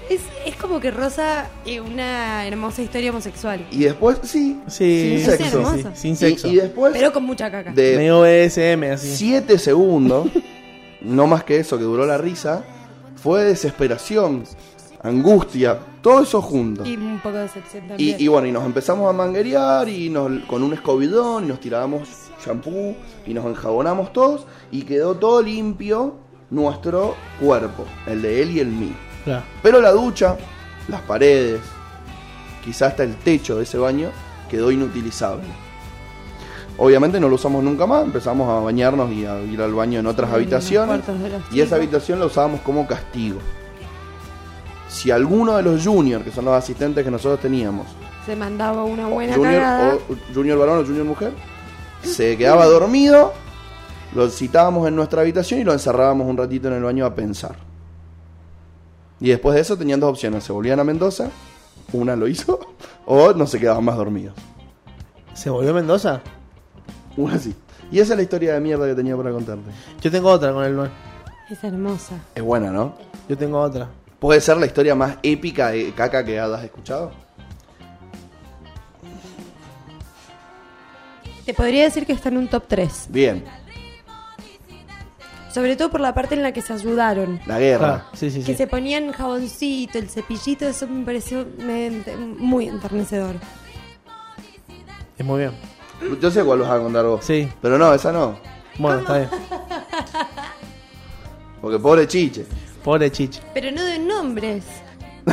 Es, es como que rosa eh, una hermosa historia homosexual. Y después, sí, Sí, sin Es sexo. sí, sin sexo. Y, después Pero con mucha caca. de Medio BSM así. 7 segundos, no más que eso que duró la risa, fue desesperación, angustia, todo eso junto. Y un poco de decepción también. Y, y bueno, y nos empezamos a manguerear y nos, con un escobidón y nos tirábamos shampoo y nos enjabonamos todos y quedó todo limpio nuestro cuerpo, el de él y el mío. Claro. Pero la ducha, las paredes, quizás hasta el techo de ese baño quedó inutilizable. Obviamente no lo usamos nunca más, empezamos a bañarnos y a ir al baño en otras habitaciones y esa habitación la usábamos como castigo. Si alguno de los juniors, que son los asistentes que nosotros teníamos, Se mandaba una buena junior, cagada. o junior varón o junior mujer, se quedaba dormido, lo citábamos en nuestra habitación y lo encerrábamos un ratito en el baño a pensar. Y después de eso tenían dos opciones, se volvían a Mendoza, una lo hizo, o no se quedaban más dormidos. ¿Se volvió Mendoza? Una sí. Y esa es la historia de mierda que tenía para contarte. Yo tengo otra con el Luan. Es hermosa. Es buena, ¿no? Yo tengo otra. ¿Puede ser la historia más épica de caca que hayas escuchado? Te podría decir que está en un top 3. Bien, Sobre todo por la parte en la que se ayudaron. la guerra. Ah, sí, sí, Que sí. se ponían jaboncito, el cepillito, eso me pareció me- muy enternecedor. Es muy bien. Yo sé cuál vas a contar vos. Sí. Pero no, esa no. Bueno, está bien. Porque pobre chiche. Pobre Chiche. Pero no de nombres.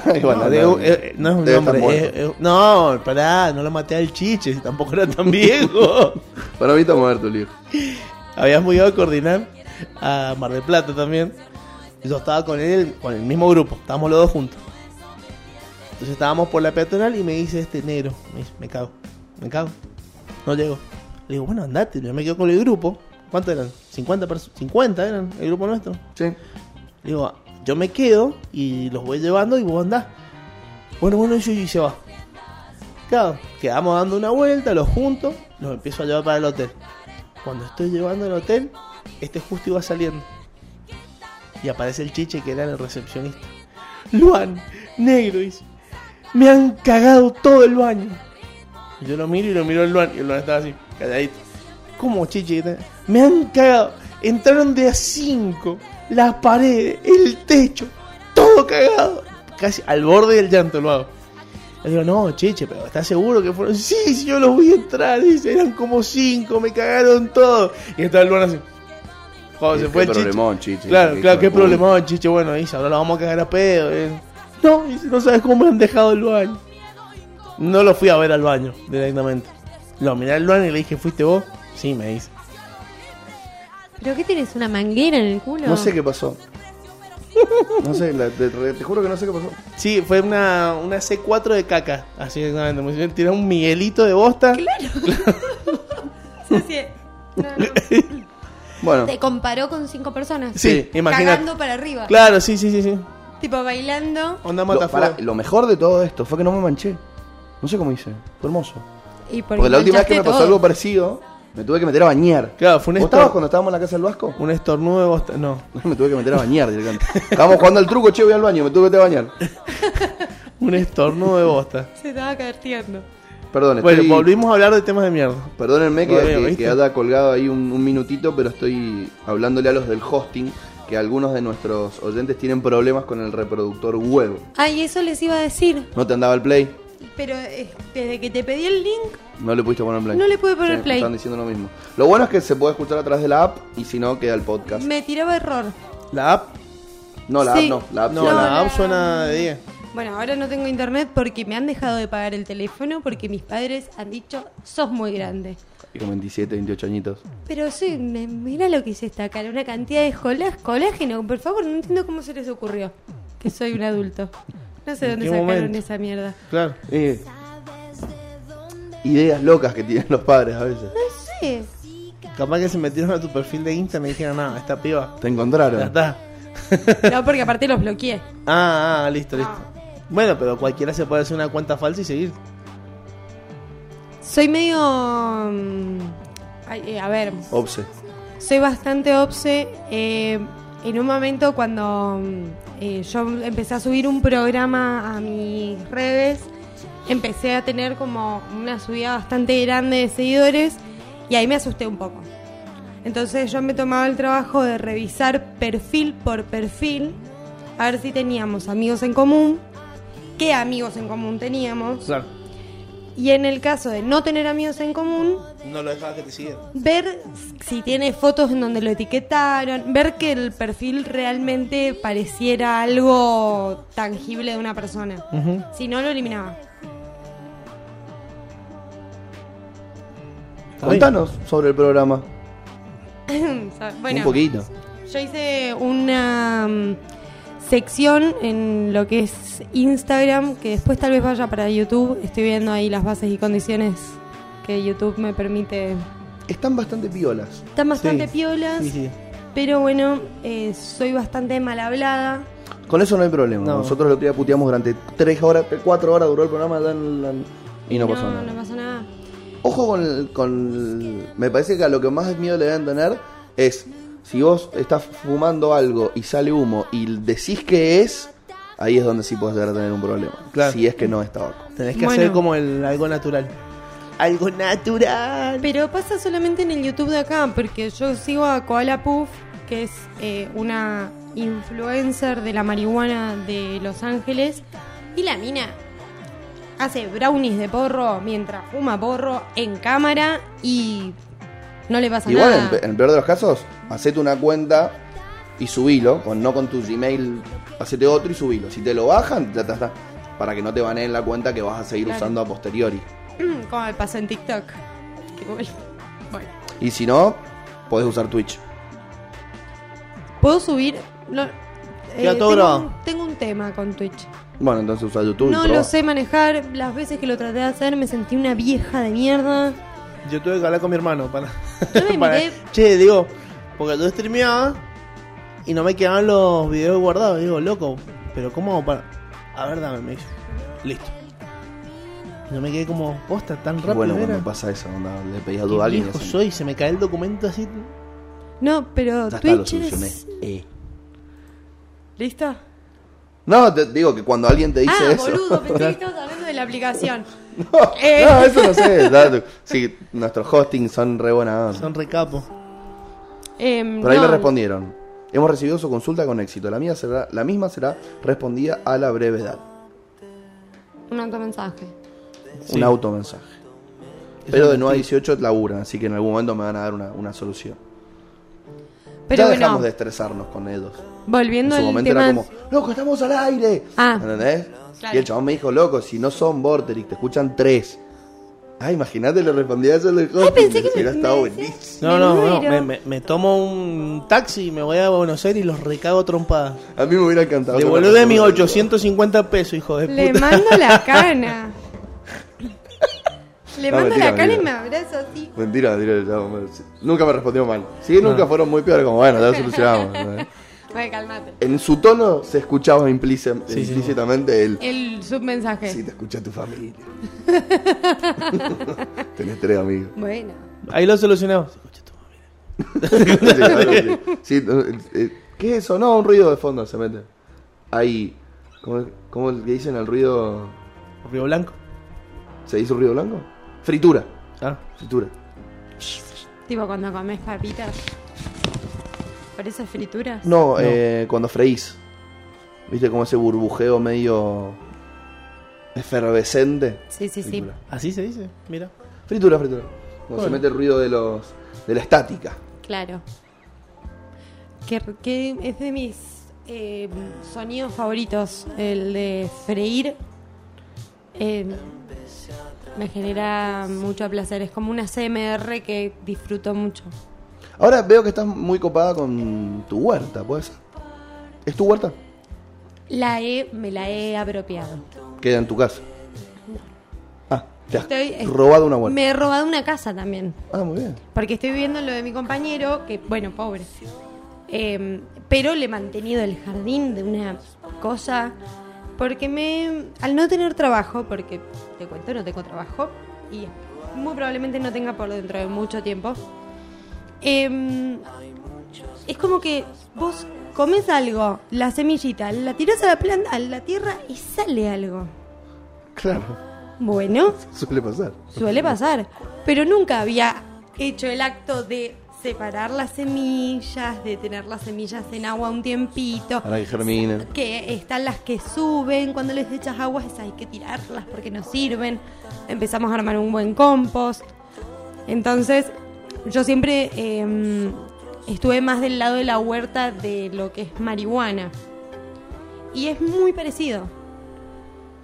Igual, no, no, eh, no es un nombre. es- es- no, pará, no lo maté al chiche, tampoco era tan viejo. Para mí está muerto el hijo. Habíamos ido a coordinar a Mar del Plata también. Yo estaba con él, con el mismo grupo, estábamos los dos juntos. Entonces estábamos por la peatonal y me dice este negro, me, dice, me cago, me cago, no llego. Le digo, bueno, andate, yo me quedo con el grupo. ¿Cuántos eran? 50 personas, 50 eran el grupo nuestro. Sí. Le digo, yo me quedo y los voy llevando y vos andás. Bueno, bueno, yo y se va. Claro, quedamos dando una vuelta, los juntos, los empiezo a llevar para el hotel. Cuando estoy llevando al hotel, este justo iba saliendo. Y aparece el chiche que era el recepcionista. Luan, negro, dice. Me han cagado todo el baño. Yo lo miro y lo miro al Luan. Y el Luan estaba así, calladito. ¿Cómo, chiche? Me han cagado. Entraron de a cinco. Las paredes, el techo, todo cagado. Casi al borde del llanto lo hago. Le digo, no, chiche, pero ¿estás seguro que fueron? Sí, sí, yo los vi entrar. Dice, eran como cinco, me cagaron todo. Y estaba el Luan así. Cuando se fue el chiche. problemón, chiche. Claro, Qué claro, qué problemón, chiche. Bueno, dice, ahora lo vamos a cagar a pedo. eh. No, dice, no sabes cómo me han dejado el baño. No lo fui a ver al baño directamente. Lo miré al baño y le dije, ¿fuiste vos? Sí, me dice. ¿Pero qué tienes? ¿Una manguera en el culo? No sé qué pasó. No sé, la- te, te juro que no sé qué pasó. Sí, fue una, una C4 de caca. Así exactamente. Me hicieron tirar un Miguelito de bosta. Sí, sí. No, no. Bueno, Te comparó con cinco personas. Sí, imagínate. Cagando para arriba. Claro, sí, sí, sí, sí. Tipo bailando. Onda lo, matafuego. pará, lo mejor de todo esto fue que no me manché. No sé cómo hice. Fue hermoso. Y Porque la última vez que me manchaste pasó todo. algo parecido, me tuve que meter a bañar. Claro, fue un ¿Vos estabas cuando estábamos en la casa del Vasco? Un estornudo de bosta. No, me tuve que meter a bañar directamente. Estábamos jugando al truco, che, voy al baño, me tuve que meter a bañar. un estornudo de bosta. Se estaba caverteando. Perdón, Bueno, estoy... volvimos a hablar de temas de mierda. Perdónenme que, que, que haya colgado ahí un, un minutito, pero estoy hablándole a los del hosting, que algunos de nuestros oyentes tienen problemas con el reproductor web. Ay, eso les iba a decir. ¿No te andaba el play? Pero eh, desde que te pedí el link, No le pudiste poner play. No le pude poner Sí, play. Están diciendo lo mismo. Lo bueno es que se puede escuchar a través de la app y si no, queda el podcast. me tiraba error. La app. No, la Sí. app no. La app No, suena. la la- app suena de 10. Bueno, ahora no tengo internet porque me han dejado de pagar el teléfono porque mis padres han dicho, sos muy grande. Y con 27, 28 añitos. Pero sí, me- mira lo que es esta cara, una cantidad de cola- colágeno. Por favor, no entiendo cómo se les ocurrió que soy un adulto. No sé ¿En dónde sacaron momento? esa mierda. Claro. Eh, ideas locas que tienen los padres a veces. No sé. Capaz que se metieron a tu perfil de Instagram y dijeron, no, esta piba. Te encontraron. Ya está. No, porque aparte los bloqueé. Ah, ah, listo, listo. Bueno, pero cualquiera se puede hacer una cuenta falsa y seguir. Soy medio... mm, ay, eh, a ver, Obse. soy bastante obse. eh, en un momento cuando eh, yo empecé a subir un programa a mis redes, empecé a tener como una subida bastante grande de seguidores y ahí me asusté un poco. Entonces yo me tomaba el trabajo de revisar perfil por perfil, a ver si teníamos amigos en común, qué amigos en común teníamos, Claro. Y en el caso de no tener amigos en común, No lo dejaba que te siguiera. ver si tiene fotos en donde lo etiquetaron, ver que el perfil realmente pareciera algo tangible de una persona. Si no, lo eliminaba. Contanos sobre el programa. bueno, Un poquito. yo hice una mm, sección en lo que es Instagram, que después tal vez vaya para YouTube. Estoy viendo ahí las bases y condiciones que YouTube me permite. Están bastante piolas. Están bastante Sí. piolas, Sí, sí. pero bueno, eh, soy bastante mal hablada. Con eso no hay problema. No. Nosotros el otro día puteamos durante 3 horas, 4 horas duró el programa dan- dan- y no, pasó nada. No pasó nada. Ojo con, el- con Me parece que a lo que más miedo le deben tener es si vos estás fumando algo y sale humo y decís que es, ahí es donde sí puedes llegar a tener un problema. Claro. Si es que no es tabaco. Tenés que Bueno. hacer como el algo natural. Algo natural. Pero pasa solamente en el YouTube de acá, porque yo sigo a Koala Puff, que es eh, una influencer de la marihuana de Los Ángeles, y la mina hace brownies de porro mientras fuma porro en cámara y no le pasa Igual, en, nada. en el peor de los casos, hacete una cuenta y subilo, con, no con tu Gmail, hacete otro y subilo. Si te lo bajan, ya está, para que no te baneen la cuenta que vas a seguir Claro. usando a posteriori. Como me pasó en TikTok. Bueno. Bueno. Y si no, podés usar Twitch. ¿Puedo subir? No, eh, tengo, tengo un tema con Twitch. Bueno, entonces usa YouTube. No lo sé manejar. Las veces que lo traté de hacer me sentí una vieja de mierda. Yo tuve que hablar con mi hermano para. Yo me para- miré- Che, digo, porque yo streameaba y no me quedaban los videos guardados. Digo, loco, pero ¿cómo hago para.? A ver, dame, me dice. Listo. Yo me quedé como, posta, tan rápido. bueno era. cuando pasa eso, onda, le Qué ayuda a alguien. así. soy, se me cae el documento así. No, pero Ya está, lo Twitch solucioné. es... Eh. ¿Listo? No, te digo que cuando alguien te dice ah, eso. boludo, pensé que estabas hablando de la aplicación. no, Eh. no, eso no sé. da- Sí, nuestros hostings son re buena onda. Son recapos. Em, Por ahí no, me respondieron. Hemos recibido su consulta con éxito. La, mía será, la misma será respondida a la brevedad. Un automensaje. Sí. Un automensaje. Pero de 9 a 18 laburan, así que en algún momento me van a dar una, una solución. Pero ya bueno, dejamos de estresarnos con ellos. En volviendo su al momento tema... era como, loco, estamos al aire. Ah. ¿Entendés? Claro. Y el chabón me dijo, loco, si no son Vorterix, te escuchan tres. Ah, imagínate, le respondía eso al hosting. pensé que Hubiera me- estado me buenísimo. No, no, no. Me, me- me tomo un taxi y me voy a Buenos Aires y los recago trompadas. A mí me hubiera encantado. Devolvé mis 850 pesos, hijo de Le puta. mando la cana. Le No, mando mentira, la cana y me abrazo así. Mentira, mentira, el chabón. Nunca me respondió mal. Sí, nunca fueron muy peores, como bueno, ya lo solucionamos. En su tono se escuchaba implíci- Sí, sí. implícitamente el. El submensaje. Sí, te escucha tu familia. Tenés tres amigos. Bueno. Ahí lo solucionamos. Escucha tu. Sí. Sí, no, eh, eh, ¿Qué es eso? No, un ruido de fondo se mete. Ahí. ¿Cómo, cómo le dicen al ruido? Río Blanco. ¿Se dice un ruido blanco? Fritura. Ah, Fritura. Tipo cuando comes papitas. ¿Por eso es frituras? No, Eh, cuando freís. ¿Viste como ese burbujeo medio efervescente? Sí, sí, sí. Así se dice. Mira. Fritura, fritura. Cuando se mete el ruido de los de la estática. Claro. Que, que es de mis eh, sonidos favoritos. El de freír. Eh, me genera mucho placer. Es como una CMR que disfruto mucho. Ahora veo que estás muy copada con tu huerta, ¿puede ser? ¿Es tu huerta? La he, me la he apropiado. Queda en tu casa. Ah, te has Estoy- es- robado una huerta. Me he robado una casa también. Ah, muy bien. Porque estoy viviendo en lo de mi compañero, que, bueno, pobre. Eh, pero le he mantenido el jardín de una cosa. Porque me. Al no tener trabajo, porque te cuento, no tengo trabajo. Y muy probablemente no tenga por dentro de mucho tiempo. Eh, es como que vos comes algo, la semillita, la tiras a la planta, a la tierra y sale algo. Claro, Bueno, suele pasar. Suele pasar, pero nunca había hecho el acto de separar las semillas, de tener las semillas en agua un tiempito. Para que germinen. Que están las que suben, cuando les echas agua esas hay que tirarlas porque no sirven. Empezamos a armar un buen compost. Entonces, yo siempre eh, estuve más del lado de la huerta de lo que es marihuana. Y es muy parecido.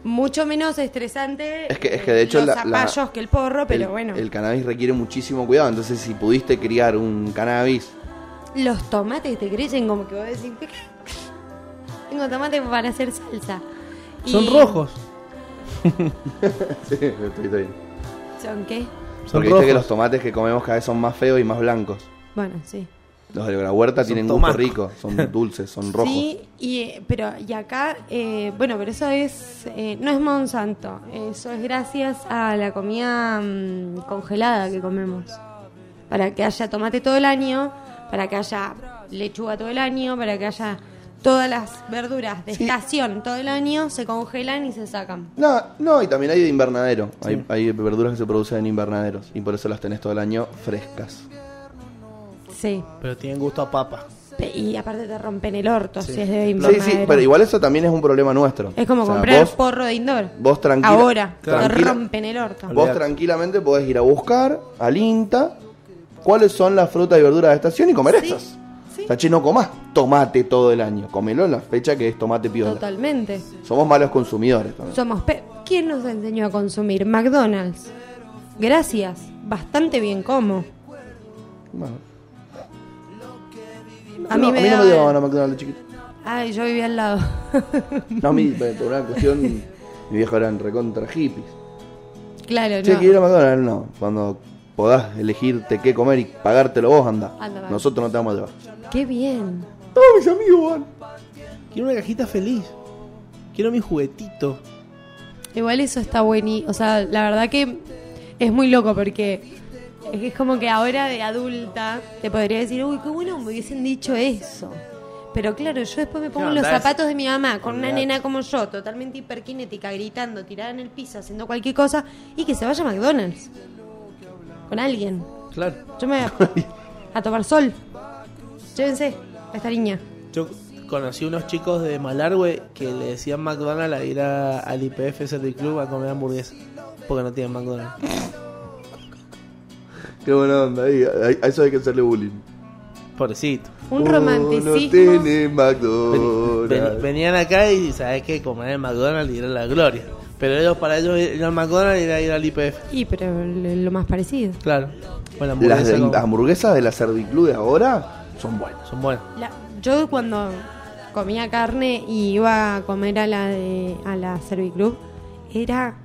Mucho menos estresante Es que- es que de hecho los la- la- zapallos que el porro, pero el, bueno. El cannabis requiere muchísimo cuidado, entonces si pudiste criar un cannabis, Los tomates te crecen como que vos decís, "¿Qué? tengo tomates para hacer salsa. Y- Son rojos. sí, estoy bien. ¿Son qué? Son Porque viste rojos. que los tomates que comemos cada vez son más feos y más blancos. Bueno, sí. Los de la huerta Son tienen gusto rico, son dulces, son rojos. Sí, y, pero y acá, eh, bueno, pero eso es, eh, no es Monsanto, eso es gracias a la comida mm, congelada que comemos. Para que haya tomate todo el año, para que haya lechuga todo el año, para que haya todas las verduras de Sí. estación todo el año, se congelan y se sacan. No, no, y también hay de invernadero. Hay, hay verduras que se producen en invernaderos y por eso las tenés todo el año frescas. Sí. Pero tienen gusto a papa. Y aparte te rompen el orto Sí. si es de Sí, invernadero. sí, pero igual eso también es un problema nuestro. Es como O sea, comprar vos, porro de indoor. vos tranquila- Ahora, te tranquila- rompen el orto. vos Olvidate. tranquilamente podés ir a buscar al INTA cuáles son las frutas y verduras de estación y comer Sí, esas. Che, no comas tomate todo el año. Comelo en la fecha que es tomate piola. Totalmente. Somos malos consumidores también. Somos pe- ¿Quién nos enseñó a consumir? McDonald's. Gracias. Bastante bien como. Bueno. A no, mí me a mí no me llevaban a McDonald's chiquito. Ay, yo vivía al lado. No, a mí, por una cuestión, mi viejo eran recontra hippies. claro, Che, no. quiero ir a McDonald's, no. Cuando podás elegirte qué comer y pagártelo vos, anda. Anda. Nosotros no te vamos a llevar. Qué bien. Todos mis amigos van. Quiero una cajita feliz. Quiero mi juguetito. Igual eso está buenísimo. O sea, la verdad que es muy loco porque es que es como que ahora de adulta te podría decir, uy, qué bueno me hubiesen dicho eso. Pero claro, yo después me pongo Claro, los zapatos de mi mamá con una nena como yo, totalmente hiperkinética, gritando, tirada en el piso, haciendo cualquier cosa, y que se vaya a McDonald's. Con alguien. Claro. Yo me voy a, a tomar sol. Llévense a esta niña. Yo conocí unos chicos de Malargüe que le decían McDonald's a ir a- al IPF Service Club a comer hamburguesa. Porque no tienen McDonald's. Qué buena onda. Ahí, ahí- a eso hay que hacerle bullying. Pobrecito. Un Oh, romanticismo. No tiene Ven- McDonald's. ven- venían acá y sabes que comer en McDonald's era la gloria. Pero ellos para ellos ir al McDonald's era ir al IPF. Y pero lo lo más parecido. Claro. Con la Las hamburguesa de- como- hamburguesas de la Serviclub de ahora son buenas. son buenas. La- yo cuando comía carne y iba a comer a la de a la Serviclub era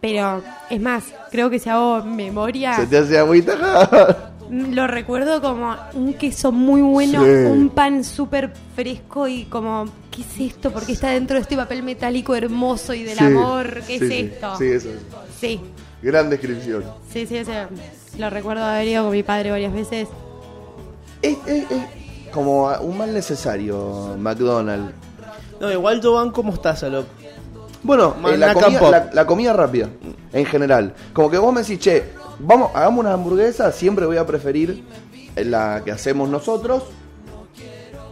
pero es más, creo que si hago memoria Se te hace agüita. lo recuerdo como un queso muy bueno, Sí. un pan súper fresco y como ¿qué es esto? ¿Por qué está dentro de este papel metálico hermoso y del Sí, amor? ¿Qué sí, es sí. esto? Sí, eso es. Sí, Gran descripción. sí, sí, ese- lo recuerdo haber ido con mi padre varias veces. Es, es- es como un mal necesario McDonald's. No, igual yo van como mostaza, loco. Bueno, eh, la, comida, la, la comida rápida, en general. Como que vos me decís, che, vamos, hagamos una hamburguesa, siempre voy a preferir la que hacemos nosotros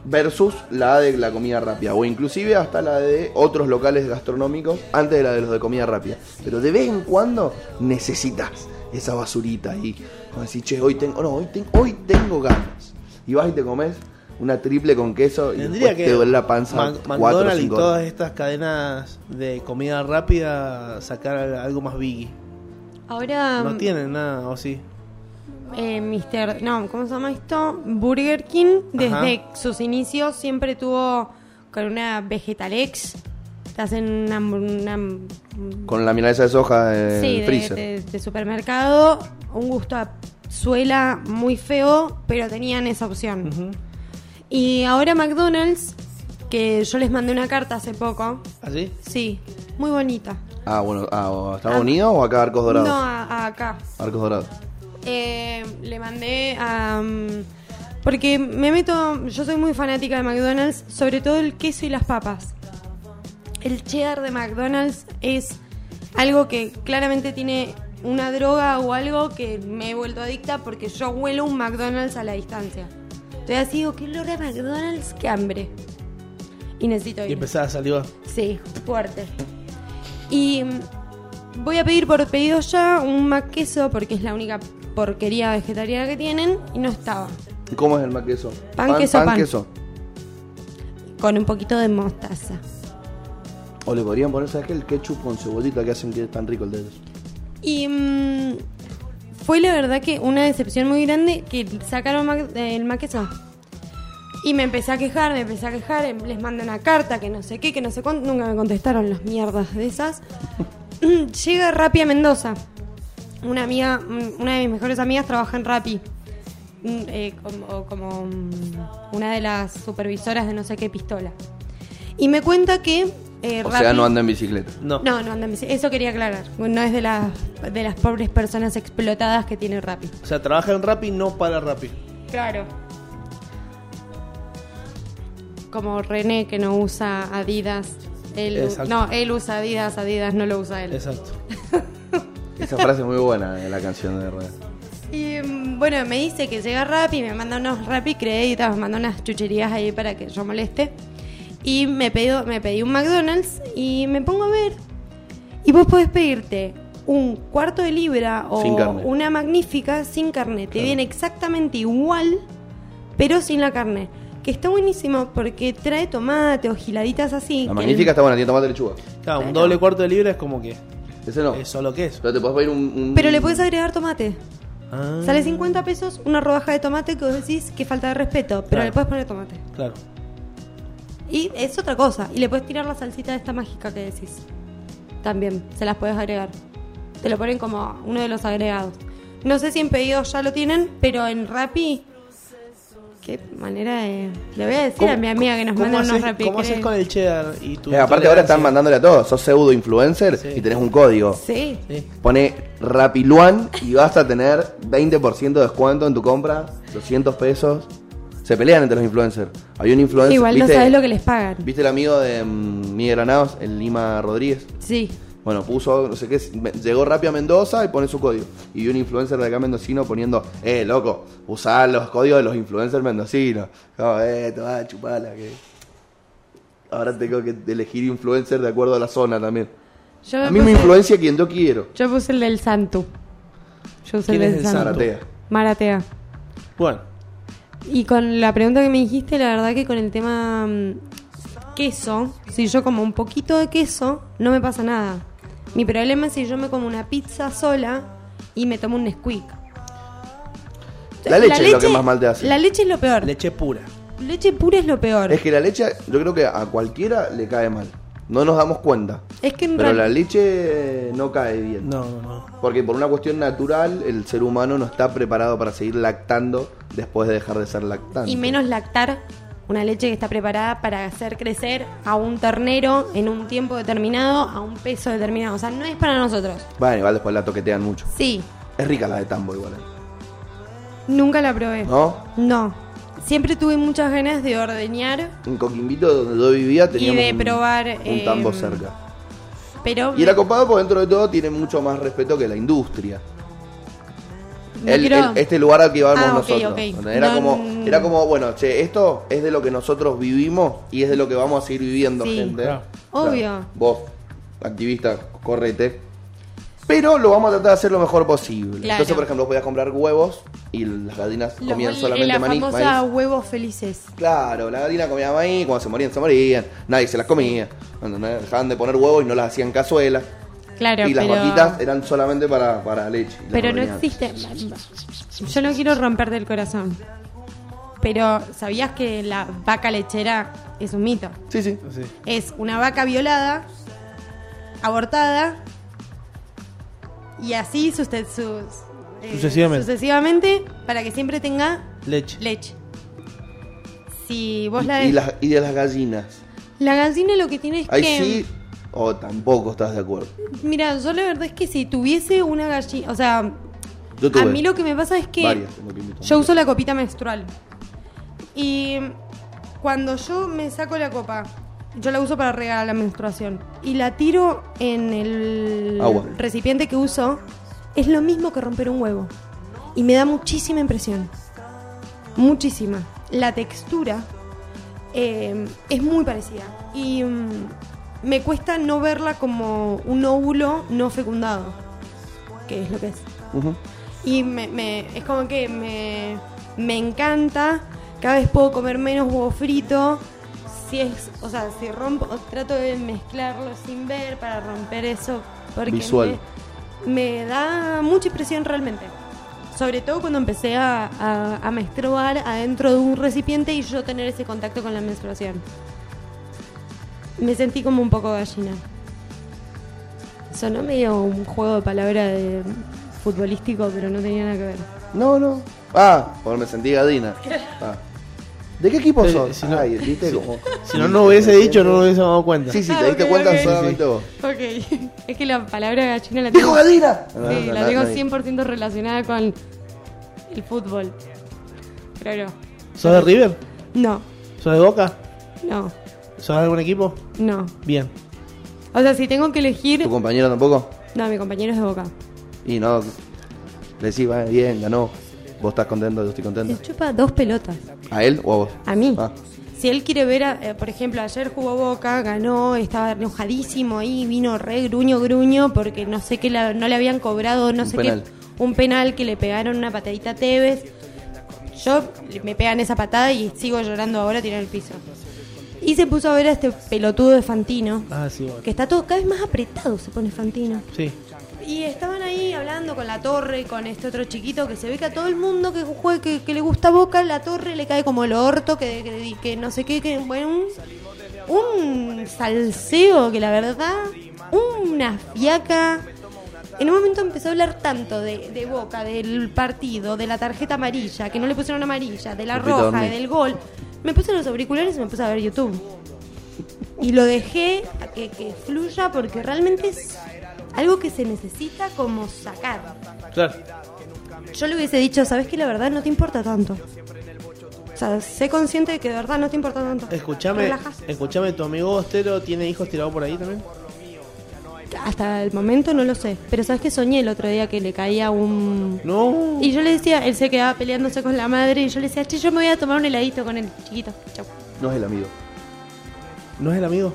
versus la de la comida rápida. O inclusive hasta la de otros locales gastronómicos antes de la de los de comida rápida. Pero de vez en cuando necesitas esa basurita ahí. Como decir, che, hoy tengo, no, hoy, ten- hoy tengo ganas. Y vas y te comes una triple con queso y Tendría después que te duele la panza o McDonald's y cinco todas horas. estas cadenas de comida rápida sacar algo más biggie. Ahora No tienen nada, o sí. Eh, Mister, no, ¿cómo se llama esto? Burger King, desde sus inicios siempre tuvo con una Vegetalex. Te hacen una, una- Con la milanesa de soja en sí, el de, de- de supermercado, un gusto a suela muy feo, pero tenían esa opción. Y ahora McDonald's, que yo les mandé una carta hace poco, ¿Así? sí, muy bonita. Ah, bueno, ah, ¿o a Estados Ah, Unidos o acá a Arcos Dorados? No, a- a acá. Arcos Dorados. Eh, le mandé a... porque me meto, yo soy muy fanática de McDonald's, sobre todo el queso y las papas. El cheddar de McDonald's es algo que claramente tiene una droga o algo que me he vuelto adicta porque yo huelo un McDonald's a la distancia. Estoy así, digo, qué olor a McDonald's, qué hambre. Y necesito Y ir. empezás a salir. Sí, fuerte. Y voy a pedir por pedido ya un mac queso porque es la única porquería vegetariana que tienen y no estaba. ¿Y cómo es el más queso? Pan, queso, pan. queso. Con un poquito de mostaza. O le podrían poner, ¿sabes qué? El ketchup con cebollita que hacen que es tan rico el de ellos. Y mm, fue la verdad que una decepción muy grande que sacaron el. Y me empecé a quejar, me empecé a quejar, em- les mandé una carta, que no sé qué, que no sé cuánto, nunca me contestaron las mierdas de esas. Llega Rappi a Mendoza. Una amiga, mm, una de mis mejores amigas trabaja en Rappi. Mm, eh, como, como, una de las supervisoras de no sé qué pistola. Y me cuenta que eh, O sea, no anda en bicicleta. No. no, no anda en bici. Eso quería aclarar. No es de las, de las pobres personas explotadas que tiene Rappi. O sea, trabaja en Rappi, no para Rappi. Claro. Como René que no usa Adidas. Él, Exacto. no, él usa Adidas, Adidas no lo usa él. Exacto. Esa frase es muy buena de la canción de Rueda. Y mm, bueno, me dice que llega Rappi, me manda unos Rappi créditos, me manda unas chucherías ahí para que yo moleste. Y me, pido, me pedí un McDonald's y me pongo a ver. Y vos podés pedirte un cuarto de libra o una magnífica sin carne. Te viene exactamente igual, pero sin la carne. Que está buenísimo porque trae tomate o giladitas así. La magnífica está buena, tiene tomate y lechuga. Claro, un doble cuarto de libra es como que Ese no. es solo queso. Pero te puedes pedir un, un- Pero le puedes agregar tomate. Ah, Sale 50 pesos una rodaja de tomate que vos decís que falta de respeto, pero Claro. le puedes poner tomate. Claro. Y es otra cosa. Y le puedes tirar la salsita de esta mágica que decís. También, se las puedes agregar. Te lo ponen como uno de los agregados. No sé si en pedidos ya lo tienen, pero en Rappi. Qué manera de. Le voy a decir a mi amiga que nos manda unos Rappi. ¿Cómo haces con el cheddar y tu Eh, aparte ahora están mandándole a todos. Sos pseudo influencer Sí. y tenés un código. Sí. Sí. Pone Rapiluan y vas a tener 20% de descuento en tu compra, 200 pesos. Se pelean entre los influencers. Hay un influencer. Igual no ¿viste, sabes lo que les pagan. ¿Viste el amigo de mm, Miguel Granados, el Lima Rodríguez? Sí. Bueno, puso, no sé qué, llegó rápido a Mendoza y pone su código. Y vi un influencer de acá mendocino poniendo, eh, loco, usá los códigos de los influencers mendocinos. Como, eh, te vas a chuparla, que. Ahora tengo que elegir influencer de acuerdo a la zona también. Yo A mí me influencia quien yo quiero. Yo puse el del Santu. Yo usé el ¿Quién es del el Santu. Santu? Zaratea. Maratea. Bueno, Y con la pregunta que me dijiste, la verdad que con el tema mm, queso, si yo como un poquito de queso, no me pasa nada. Mi problema es si yo me como una pizza sola y me tomo un Nesquik. La leche es lo que más mal te hace. La leche es lo peor. leche pura. leche pura es lo peor. Es que la leche, yo creo que a cualquiera le cae mal. No nos damos cuenta. Es que en Pero la leche no cae bien. No, no, no. Porque por una cuestión natural, el ser humano no está preparado para seguir lactando después de dejar de ser lactante. Y menos lactar una leche que está preparada para hacer crecer a un ternero en un tiempo determinado, a un peso determinado. O sea, no es para nosotros. Bueno, igual después la toquetean mucho. Sí, Es rica la de tambo igual. ¿eh? nunca la probé. ¿No? No. Siempre tuve muchas ganas de ordeñar, En Coquimbito, donde yo vivía, teníamos de un- probar, un, eh, tambo cerca. pero Y era copado porque dentro de todo tiene mucho más respeto que la industria. no El- quiero- el- este lugar al que íbamos Ah, ok, nosotros. Era, No, como, era como, bueno, che, esto es de lo que nosotros vivimos y es de lo que vamos a seguir viviendo, Sí. gente. Claro. Obvio. Vos, activista, correte. Pero lo vamos a tratar de hacer lo mejor posible. Claro. Entonces, por ejemplo, vos podías comprar huevos y las gallinas Los comían solamente la maní, famosa maíz. huevos felices. Claro, la gallina comía maíz, cuando se morían, se morían. Nadie se las comía. ¿entendés? Dejaban de poner huevos y no las hacían cazuela. Claro, y las pero, vaquitas eran solamente para, para leche. y las pero no ordeñaban. existe. Yo no quiero romperte el corazón. Pero ¿sabías que la vaca lechera es un mito? Sí, sí. Sí. Es una vaca violada, abortada y así suste- sus- eh, Sucesivamente. sucesivamente para que siempre tenga Leche. leche. Si vos Y, la y las, y de las gallinas. La gallina lo que tiene es Ahí que... sí o tampoco estás de acuerdo. Mira, yo la verdad es que si tuviese una gallina... O sea, Yo tuve a mí lo que me pasa es que... varias. Yo uso la copita menstrual. Y cuando yo me saco la copa, yo la uso para regar la menstruación. Y la tiro en el Agua. recipiente que uso, es lo mismo que romper un huevo. Y me da muchísima impresión. Muchísima. La textura eh, es muy parecida. Y mm, me cuesta no verla como un óvulo no fecundado. Que es lo que es. Y me, me- es como que me, me encanta. Cada vez puedo comer menos huevo frito. Si es, o sea, si rompo, trato de mezclarlo sin ver para romper eso. Porque Visual. Me, me da mucha impresión realmente. Sobre todo cuando empecé a, a, a menstruar adentro de un recipiente y yo tener ese contacto con la menstruación. Me sentí como un poco gallina. Sonó medio un juego de palabras de futbolístico, pero no tenía nada que ver. No, no. Ah, porque me sentí gadina. Ah. ¿De qué equipo Eh, sos? si no- Ay, ¿viste? Como- Si no, no hubiese dicho, no lo hubiese dado cuenta. Sí, sí, Ah, te diste ok, cuenta ok. solamente vos. Ok, es que la palabra gallina la ¡Dijo tengo, gadina! sí, la tengo 100% relacionada con el fútbol. Pero no. ¿Sos de River? No, ¿Sos de Boca? no, ¿Sos de algún equipo? no. Bien. O sea, si tengo que elegir... ¿Tu compañero tampoco? No, mi compañero es de Boca. Y no, decís, va bien, ganó. Vos estás contento, yo estoy contento. Le chupa dos pelotas. ¿A él o a vos? A mí. Ah. Si él quiere ver, a- eh, por ejemplo, ayer jugó Boca, ganó, estaba enojadísimo ahí, vino re gruño, gruño, porque no sé qué la- no le habían cobrado, no Un sé penal. qué, un penal que le pegaron una patadita a Tevez. Yo me pegan esa patada y sigo llorando ahora tirado en el piso. Y se puso a ver a este pelotudo de Fantino, Ah, sí, bueno. que está todo cada vez más apretado, se pone Fantino. Sí. Y estaban ahí hablando con la torre, con este otro chiquito, que se ve que a todo el mundo que juegue, que, que le gusta Boca, la torre le cae como el orto, que, que, que no sé qué, que bueno, un, un salseo que la verdad, una fiaca. En un momento empezó a hablar tanto de, de Boca, del partido, de la tarjeta amarilla, que no le pusieron amarilla, de la Repito, roja, del gol. Me puse los auriculares y me puse a ver YouTube. Y lo dejé a que, que fluya porque realmente es algo que se necesita como sacar. Claro. Yo le hubiese dicho, ¿sabes que La verdad no te importa tanto. O sea, sé consciente de que de verdad no te importa tanto. Escuchame, Relajas. escuchame, ¿tu amigo Ostero tiene hijos tirados por ahí también? Hasta el momento no lo sé. Pero ¿sabes que Soñé el otro día que le caía un... No. Y yo le decía, él se quedaba peleándose con la madre y yo le decía, che, yo me voy a tomar un heladito con el chiquito. Chau. No es el amigo. ¿No es el amigo?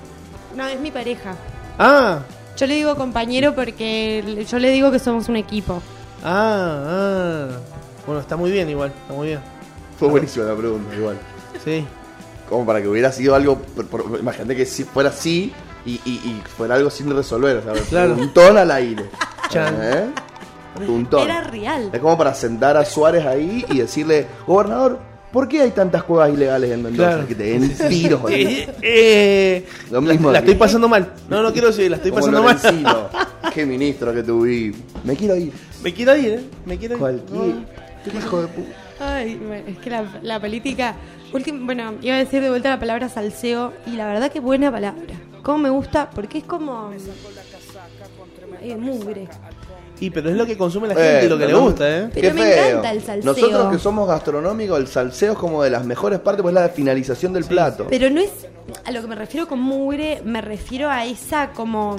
No, es mi pareja. Ah, Yo le digo compañero porque yo le digo que somos un equipo. ah, ah. Bueno, está muy bien igual, está muy bien. Fue buenísima la pregunta, igual. Sí. Como para que hubiera sido algo. por- por- imagínate que si fuera así y, y- y fuera algo sin resolver, ¿sabes? Claro. Un ton al aire. Chan. ¿Eh? Un ton. Era real. Es como para sentar a Suárez ahí y decirle, gobernador, ¿por qué hay tantas cuevas ilegales en Mendoza? Claro. Que te den tiros. boludo. Eh, eh, Lo la, mismo la estoy pasando mal. No, no quiero decir, la estoy Como pasando mal. Qué ministro que tuvimos. Me quiero ir. Me quiero ir, ¿eh? Me quiero ir. Cualquier. Qué hijo de puta. Ay, bueno, es que la, la política. ultim- bueno, iba a decir de vuelta la palabra salseo y la verdad que buena palabra. Cómo me gusta, porque es como. Eh, mugre. Y pero es lo que consume la gente y lo que le gusta, ¿eh? Pero Qué me feo. encanta el salseo. Nosotros que somos gastronómicos, el salseo es como de las mejores partes, pues es la finalización del plato. Pero no es. A lo que me refiero con mugre, me refiero a esa como.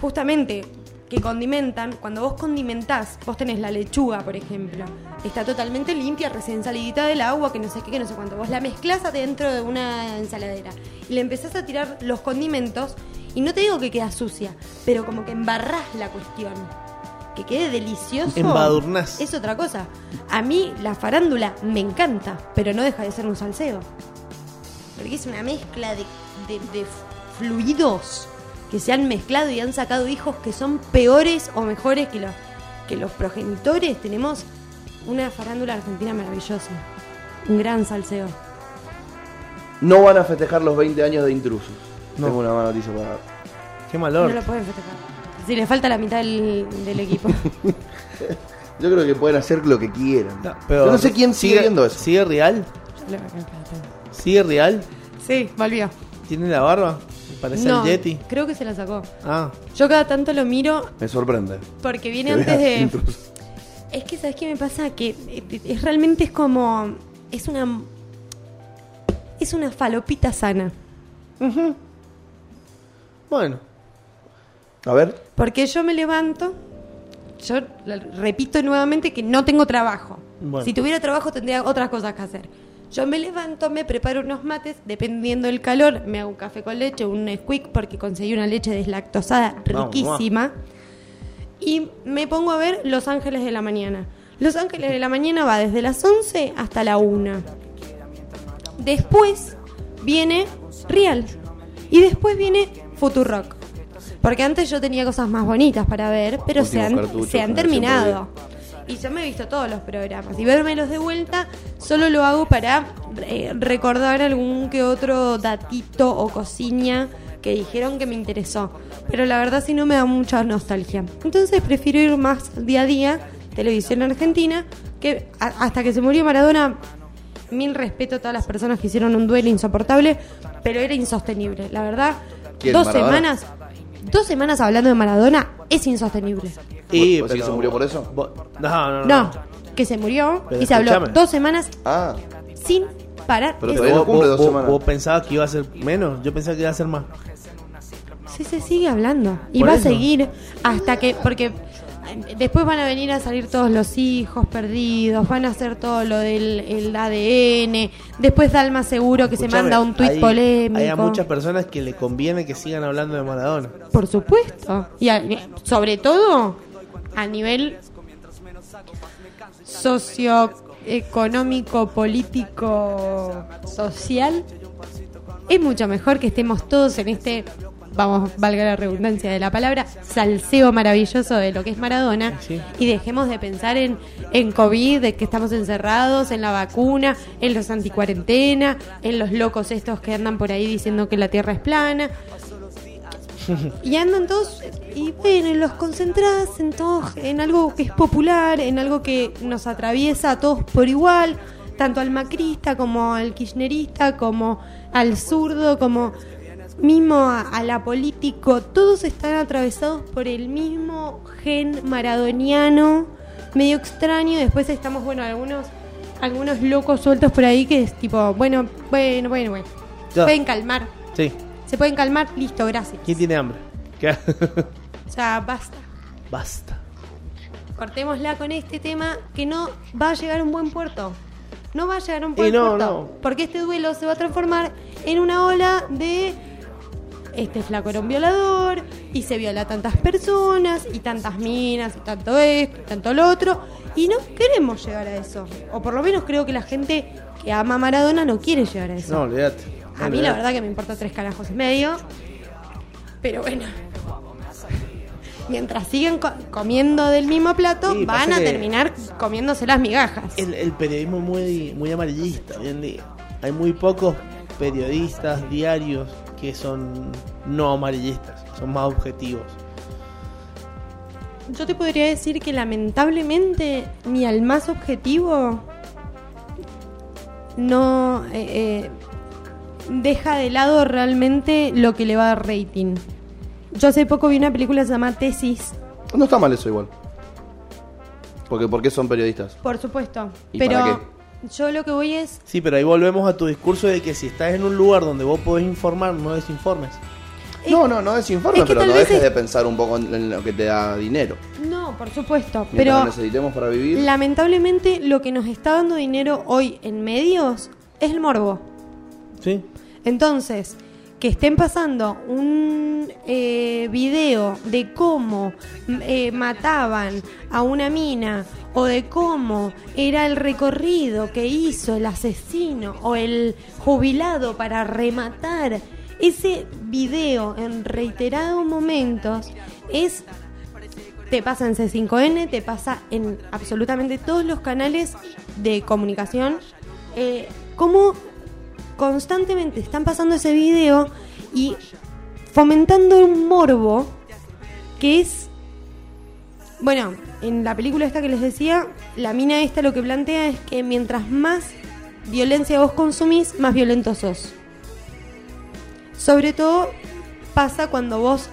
Justamente. Que condimentan, cuando vos condimentás, vos tenés la lechuga, por ejemplo, está totalmente limpia, recién salidita del agua, que no sé qué, que no sé cuánto. Vos la mezclás adentro de una ensaladera y le empezás a tirar los condimentos, y no te digo que queda sucia, pero como que embarrás la cuestión. Que quede delicioso. Embadurnás. Es otra cosa. A mí la farándula me encanta, pero no deja de ser un salseo. Porque es una mezcla de, de- de fluidos que se han mezclado y han sacado hijos que son peores o mejores que los, que los progenitores. Tenemos una farándula argentina maravillosa. Un gran salseo. No van a festejar los 20 años de intrusos. No. Tengo una mala noticia para dar. Qué No malor. lo pueden festejar. Si le falta la mitad del, del equipo. Yo creo que pueden hacer lo que quieran. No, pero Yo no sé quién sigue viendo eso. ¿Sigue real? ¿Sigue real? sí, volvió. ¿Tiene la barba? Parece no, el Yeti. creo que se la sacó. Ah, Yo cada tanto lo miro Me sorprende. porque viene Que antes de... Es que, ¿sabes qué me pasa? Que eh, es realmente es como. Es una. Es una falopita sana. bueno. A ver. Porque yo me levanto. Yo repito nuevamente que no tengo trabajo. Bueno. Si tuviera trabajo tendría otras cosas que hacer. Yo me levanto, me preparo unos mates, dependiendo del calor, me hago un café con leche, un Nesquik porque conseguí una leche deslactosada Vamos, riquísima. Y me pongo a ver Los Ángeles de la Mañana. Los Ángeles de la Mañana va desde las 11 hasta la 1. Después viene Real. Y después viene Futurock. Porque antes yo tenía cosas más bonitas para ver, pero se han, se han terminado. Y yo me he visto todos los programas. Y vermelos de vuelta solo lo hago para eh, recordar algún que otro datito o cocina que dijeron que me interesó. Pero la verdad sí no me da mucha nostalgia. Entonces prefiero ir más día a día, televisión argentina, que a- hasta que se murió Maradona, mil respeto a todas las personas que hicieron un duelo insoportable, pero era insostenible. La verdad, ¿Quién, dos Maradona? semanas, dos semanas hablando de Maradona es insostenible. Y, ¿Vos decís que se murió por eso? vos- No, no, no. No, que se murió Pero y se habló escúchame. dos semanas Ah, sin parar. Pero Es- todavía no ¿Vos, cumple dos vos- semanas. vos pensabas que iba a ser menos? Yo pensaba que iba a ser más. Sí, se sigue hablando. Y Por va eso. a seguir hasta que. Porque después van a venir a salir todos los hijos perdidos, van a hacer todo lo del el ADN. Después Dalma seguro que se manda un tuit hay- polémico. Hay a muchas personas que le conviene que sigan hablando de Maradona. Por supuesto. Y a- sobre todo a nivel socio económico, político, social, es mucho mejor que estemos todos en este, vamos, valga la redundancia de la palabra, salseo maravilloso de lo que es Maradona Sí. y dejemos de pensar en, en COVID, de que estamos encerrados, en la vacuna, en los anticuarentena, en los locos estos que andan por ahí diciendo que la Tierra es plana. Y andan todos, y bueno, los concentrás en todos, en algo que es popular, en algo que nos atraviesa a todos por igual, tanto al macrista como al kirchnerista, como al zurdo, como mismo a, a la político, todos están atravesados por el mismo gen maradoniano, medio extraño, y después estamos, bueno, algunos, algunos locos sueltos por ahí que es tipo, bueno, bueno, bueno, bueno, Ya. pueden calmar, Sí. se pueden calmar, listo, gracias. ¿Quién tiene hambre? ¿Qué? O sea, basta. Basta. Cortémosla con este tema que no va a llegar a un buen puerto. No va a llegar a un buen no, puerto. no. Porque este duelo se va a transformar en una ola de este flaco era un violador y se viola a tantas personas y tantas minas y tanto esto y tanto lo otro. Y no queremos llegar a eso. O por lo menos creo que la gente que ama a Maradona no quiere llegar a eso. No, olvídate. A mí la verdad que me importa tres carajos y medio. Pero bueno. Mientras siguen co- comiendo del mismo plato, Sí, van a terminar comiéndose las migajas. El, el periodismo es muy, muy amarillista hoy en día. Hay muy pocos periodistas diarios que son no amarillistas, son más objetivos. Yo te podría decir que lamentablemente ni al más objetivo no eh, eh, deja de lado realmente lo que le va a dar rating. Yo hace poco vi una película que se llama Tesis, No está mal eso igual. Porque, porque son periodistas. por supuesto. ¿Y pero para yo lo que voy es Sí, pero ahí volvemos a tu discurso de que si estás en un lugar donde vos podés informar, no desinformes. No, no, no desinforme, es que pero no dejes es- de pensar un poco en, en lo que te da dinero. No, por supuesto. Mientras Pero lo necesitemos para vivir. lamentablemente lo que nos está dando dinero hoy en medios es el morbo. ¿Sí? Entonces, que estén pasando un eh, video de cómo eh, mataban a una mina o de cómo era el recorrido que hizo el asesino o el jubilado para rematar, ese video en reiterados momentos es te pasa en C5N, te pasa en absolutamente todos los canales de comunicación. Eh, cómo constantemente están pasando ese video y fomentando un morbo que es. Bueno, en la película esta que les decía, la mina esta lo que plantea es que mientras más violencia vos consumís, más violento sos. Sobre todo pasa cuando vos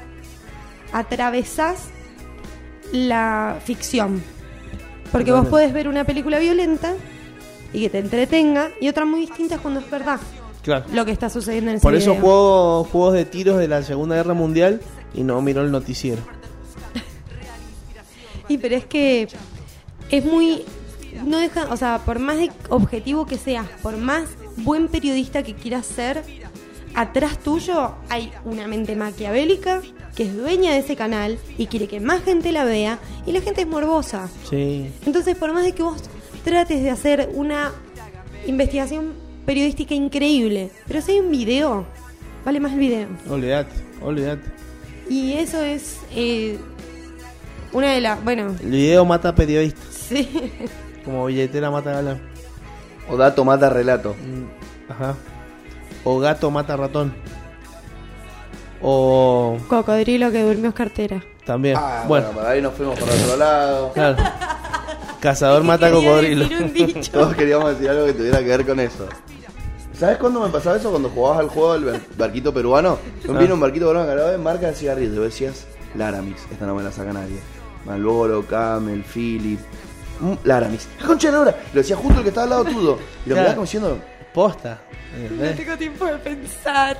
atravesás la ficción. Porque vos podés ver una película violenta y que te entretenga, y otra muy distinta es cuando es verdad Claro. lo que está sucediendo en ese Por eso video. juego juegos de tiros de la Segunda Guerra Mundial y no miro el noticiero. Y pero es que es muy no deja, o sea, por más objetivo que seas, por más buen periodista que quieras ser, atrás tuyo hay una mente maquiavélica que es dueña de ese canal y quiere que más gente la vea y la gente es morbosa. Sí. Entonces, por más de que vos trates de hacer una investigación periodística increíble, pero si hay un video, vale más el video. Olvídate, olvídate. Y eso es eh, una de las, bueno, El video mata periodistas, sí. como billetera mata galán. O dato mata relato. Mm, Ajá. O gato mata ratón. O Cocodrilo que durmió es cartera. también. Ah, bueno, bueno, para ahí nos fuimos por otro lado. claro. Cazador mata cocodrilo. Todos queríamos decir algo que tuviera que ver con eso. ¿Sabes cuándo me pasaba eso? Cuando jugabas al juego del bar- barquito peruano. Ah. Viene un barquito peruano cargado de marca de cigarrillos. Y vos decías, Laramix, esta no me la saca nadie. Malboro, Camel, Philip. mm, Laramix. ¡Qué concha de la hora! Lo decía justo el que estaba al lado tuyo. Y lo Claro. miraba como diciendo, Posta. No ¿entendés? tengo tiempo de pensar.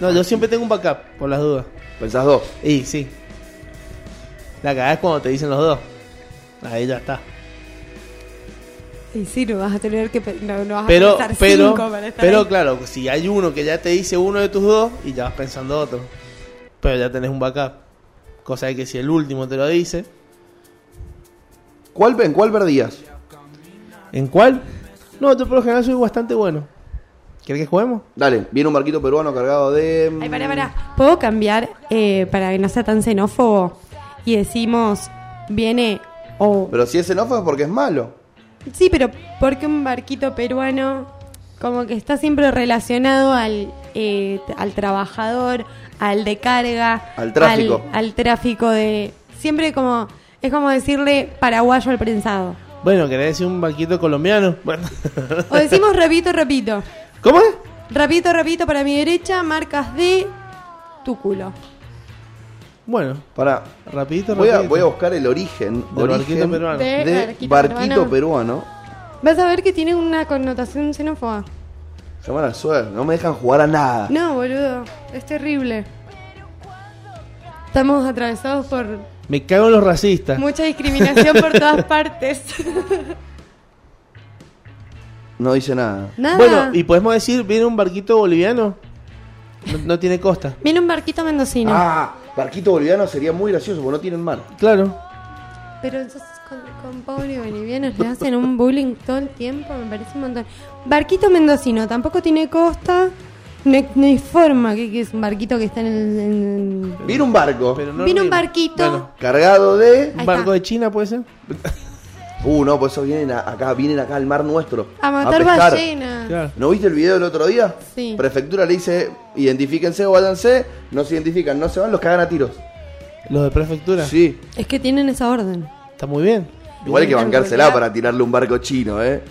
No, yo siempre tengo un backup, por las dudas. pensás dos. Y sí. La cagada es cuando te dicen los dos. Ahí ya está. Y sí, no vas a tener que no, no vas Pero, a pensar pero, cinco para estar pero ahí. claro, si hay uno que ya te dice uno de tus dos y ya vas pensando otro. Pero ya tenés un backup. Cosa de que si el último te lo dice, ¿Cuál, ¿En cuál perdías? ¿En cuál? No, yo por lo general soy bastante bueno. ¿Querés que juguemos? Dale, viene un barquito peruano cargado de. Ay, pará, pará. ¿Puedo cambiar eh, para que no sea tan xenófobo? Y decimos, viene Pero si es xenófobo es porque es malo. Sí, pero porque un barquito peruano como que está siempre relacionado al, eh, al trabajador, al de carga, Al tráfico. al, al tráfico de... Siempre como... Es como decirle paraguayo al prensado. Bueno, ¿querés decir un barquito colombiano? Bueno. O decimos repito, repito. ¿Cómo es? Repito, repito para mi derecha, marcas de tu culo. Bueno, Para. rapidito, Voy a, rapidito. voy a buscar el origen, Del origen barquito peruano. De de barquito barquito peruano. peruano. Vas a ver que tiene una connotación xenófoba. Se llama la suerte, no me dejan jugar a nada. No, boludo, es terrible. Estamos atravesados por Me cago en los racistas. mucha discriminación por todas partes. No dice nada. Nada. Bueno, y podemos decir, viene un barquito boliviano. No, no tiene costa. Viene un barquito mendocino. Ah, barquito boliviano sería muy gracioso porque no tienen mar. Claro. Pero entonces con, con Pablo y bolivianos le hacen un bullying todo el tiempo, me parece un montón. Barquito mendocino, tampoco tiene costa. No, hay- no hay forma que, que es un barquito que está en el. en- Viene un barco Pero no Viene un rima. barquito. Bueno, cargado de. Ahí un barco está. de China puede ser. Uh, no, por eso vienen a- acá, vienen acá al mar nuestro. A matar pescar. ballenas. Claro. ¿No viste el video del otro día? Sí. Prefectura le dice, identifíquense o váyanse, no se identifican, no se van, los cagan a tiros. Los de prefectura. Sí. Es que tienen esa orden. Está muy bien. Igual hay que bancársela para tirarle un barco chino, ¿eh?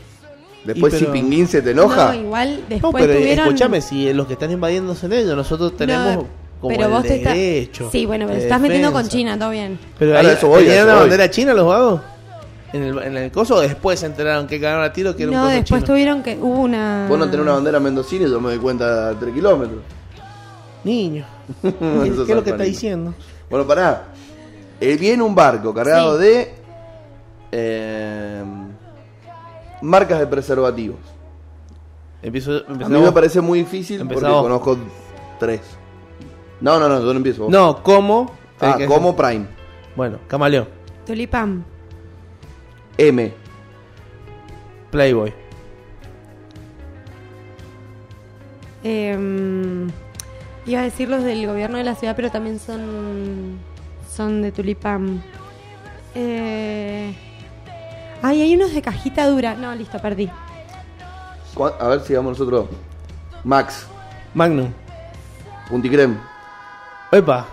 Después si Pinguín se te enoja, No, igual No, después pero tuvieron. escúchame, si los que están invadiendo son ellos, nosotros tenemos No, como pero el vos te estás- derecho. Sí, bueno, pero te estás metiendo con. China, todo bien. Pero Ahora, ahí eso voy, ¿tenían eso una voy. bandera china los vagos? ¿En el, en el coso o después se enteraron que cagaron a tiro que era No, un coso después chino? tuvieron que. Hubo una. vos no tenés una bandera mendocina y yo me doy cuenta a 3 kilómetros. Niño. ¿Qué, es lo que está diciendo? Bueno, pará. Eh, viene un barco cargado Sí. de eh, marcas de preservativos. Empiezo, A empezamos- mí me parece muy difícil porque conozco tres. No, no, no, yo no empiezo. vos. No, ¿cómo? Ah, que como Prime. Bueno, Camaleón, Tulipán. M. Playboy. Eh, iba a decir los del gobierno de la ciudad, pero también son. Son de Tulipán. Eh, ay, hay unos de cajita dura. No, listo, perdí. ¿Cuá- A ver si vamos nosotros. Max. Magnum. Punticrem. Epa.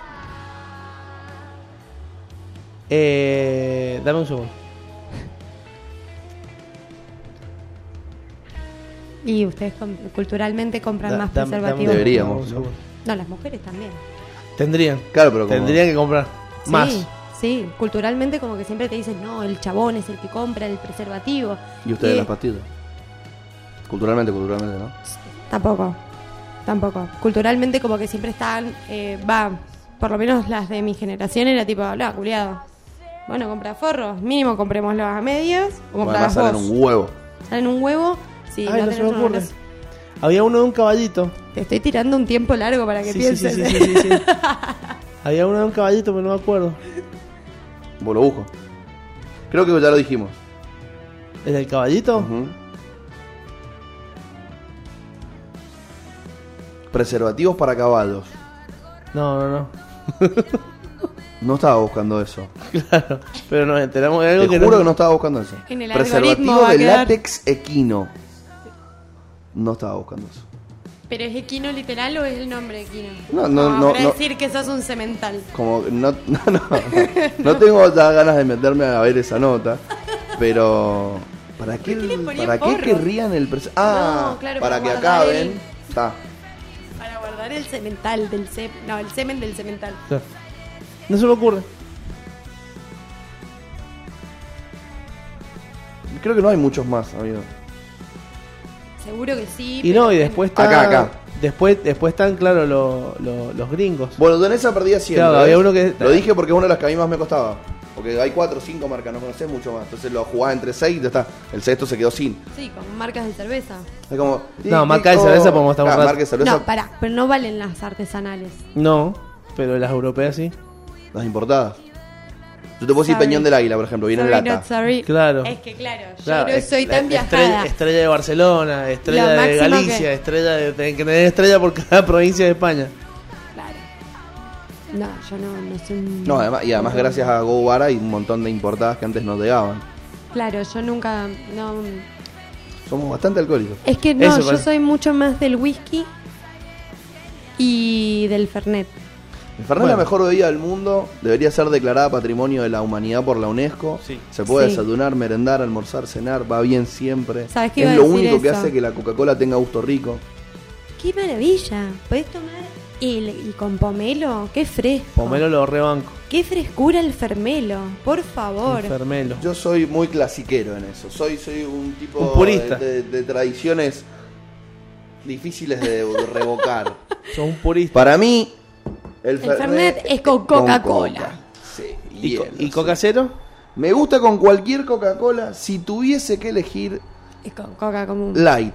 Eh, dame un segundo. Y ustedes culturalmente compran Da- más dame- preservativos. Deberíamos. No, las mujeres también. Tendrían. Claro, pero como- Tendrían que comprar. Más. Sí, sí, culturalmente como que siempre te dicen, no, el chabón es el que compra el preservativo. Y ustedes Y- las pastillas. Culturalmente, culturalmente, ¿no? Tampoco, tampoco. Culturalmente como que siempre están, eh, va, por lo menos las de mi generación era tipo, habla, culiado. Bueno, compra forros, mínimo comprémoslos a medias o Bueno, Además salen un huevo. Salen un huevo, sí, Ay, no no se me ocurre. Había uno de un caballito. Te estoy tirando un tiempo largo para que Sí, sí, sí, pienses. sí, sí, sí, sí. Había uno de un caballito, pero no me acuerdo. Vos lo busco. Creo que ya lo dijimos. ¿El del caballito? Preservativos para caballos. No, no, no. No estaba buscando eso. Claro. Pero nos enteramos de algo Te que juro no. que no estaba buscando eso. En el algoritmo Preservativo de látex equino. No estaba buscando eso. ¿Pero es equino literal o es el nombre de equino? No, no, no, para no. decir que sos un cemental. Como no, no, no, no tengo ya ganas de meterme a ver esa nota, pero ¿para qué, para qué querrían el pres- Ah, No, claro, para para que acaben. el- Está. Para guardar el cemental del sem... No, el semen del cemental. Claro. No se me ocurre. Creo que no hay muchos más, amigo. Seguro que sí. Y no, y después está. Acá, acá. Después, después están, claro, lo- lo- los gringos. Bueno, yo en esa perdía siempre. Claro, había uno que- Lo dije porque es una de las que a mí más me costaba. Porque hay cuatro o cinco marcas, no conocés mucho más. Entonces lo jugás entre seis y ya está. El sexto se quedó sin. Sí, con marcas de cerveza. Es como. No, marca de cerveza podemos estar Claro, rato. marca de cerveza. No, pará, pero no valen las artesanales. No, pero las europeas sí. Las importadas. Yo te puedo decir Sorry. Peñón del Águila, por ejemplo, viene en Sorry, lata. not sorry. Claro. Es que claro, Claro, yo no es- soy tan estrella, viajada. estrella de Barcelona, estrella Lo de máximo Galicia, que- estrella de, tenés que tener estrella por cada provincia de España. Claro. No, yo no, no soy un- No, además, y además gracias a Go Bar hay un montón de importadas que antes no llegaban. Claro, yo nunca. No, Somos bastante alcohólicos. es que no, Eso yo soy mucho más del whisky y del Fernet. El Fernet Bueno. es la mejor bebida del mundo, debería ser declarada Patrimonio de la Humanidad por la UNESCO. Sí. Se puede Sí. desayunar, merendar, almorzar, cenar, va bien siempre. ¿Sabes qué es lo único que hace que la Coca-Cola tenga gusto rico. ¡Qué maravilla! ¿Podés tomar el, y con pomelo? ¡Qué fresco! Pomelo lo rebanco. ¡Qué frescura el fermelo! Por favor. Fermelo. Yo soy muy clasiquero en eso. Soy, soy un tipo Un purista. De, de- de tradiciones difíciles de revocar. Sos un purista. Para mí, el El Fernet, Fernet es con Coca-Cola. Coca. Sí, ¿Y, co- y. Coca Cero? Me gusta con cualquier Coca-Cola si tuviese que elegir Es con coca común. light.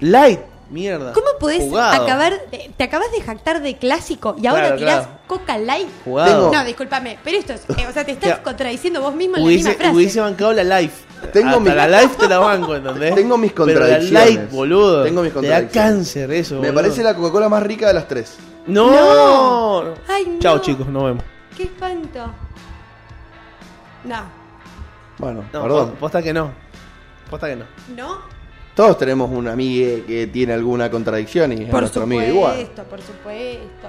Light. Mierda. ¿Cómo podés Jugado. acabar? te acabas de jactar de clásico y ahora Claro, tirás claro. Coca Light. Jugado. No, discúlpame, pero esto es. eh, o sea, te estás contradiciendo vos mismo en la Hubiese, misma frase. hubiese bancado la Life. Tengo Hasta mi- la Life te la banco, ¿entendés? Tengo mis Pero la contradicciones. Light, boludo. Tengo mis Te da contradicciones. cáncer eso, Me parece la Coca-Cola más rica de las tres. ¡No! Ay, no. Chao, chicos, nos vemos. ¡Qué espanto! No. Bueno, No, perdón. po- posta que no. Posta que no. ¿No? Todos tenemos un amigo que tiene alguna contradicción y es Por nuestro amigo supuesto, igual. por supuesto.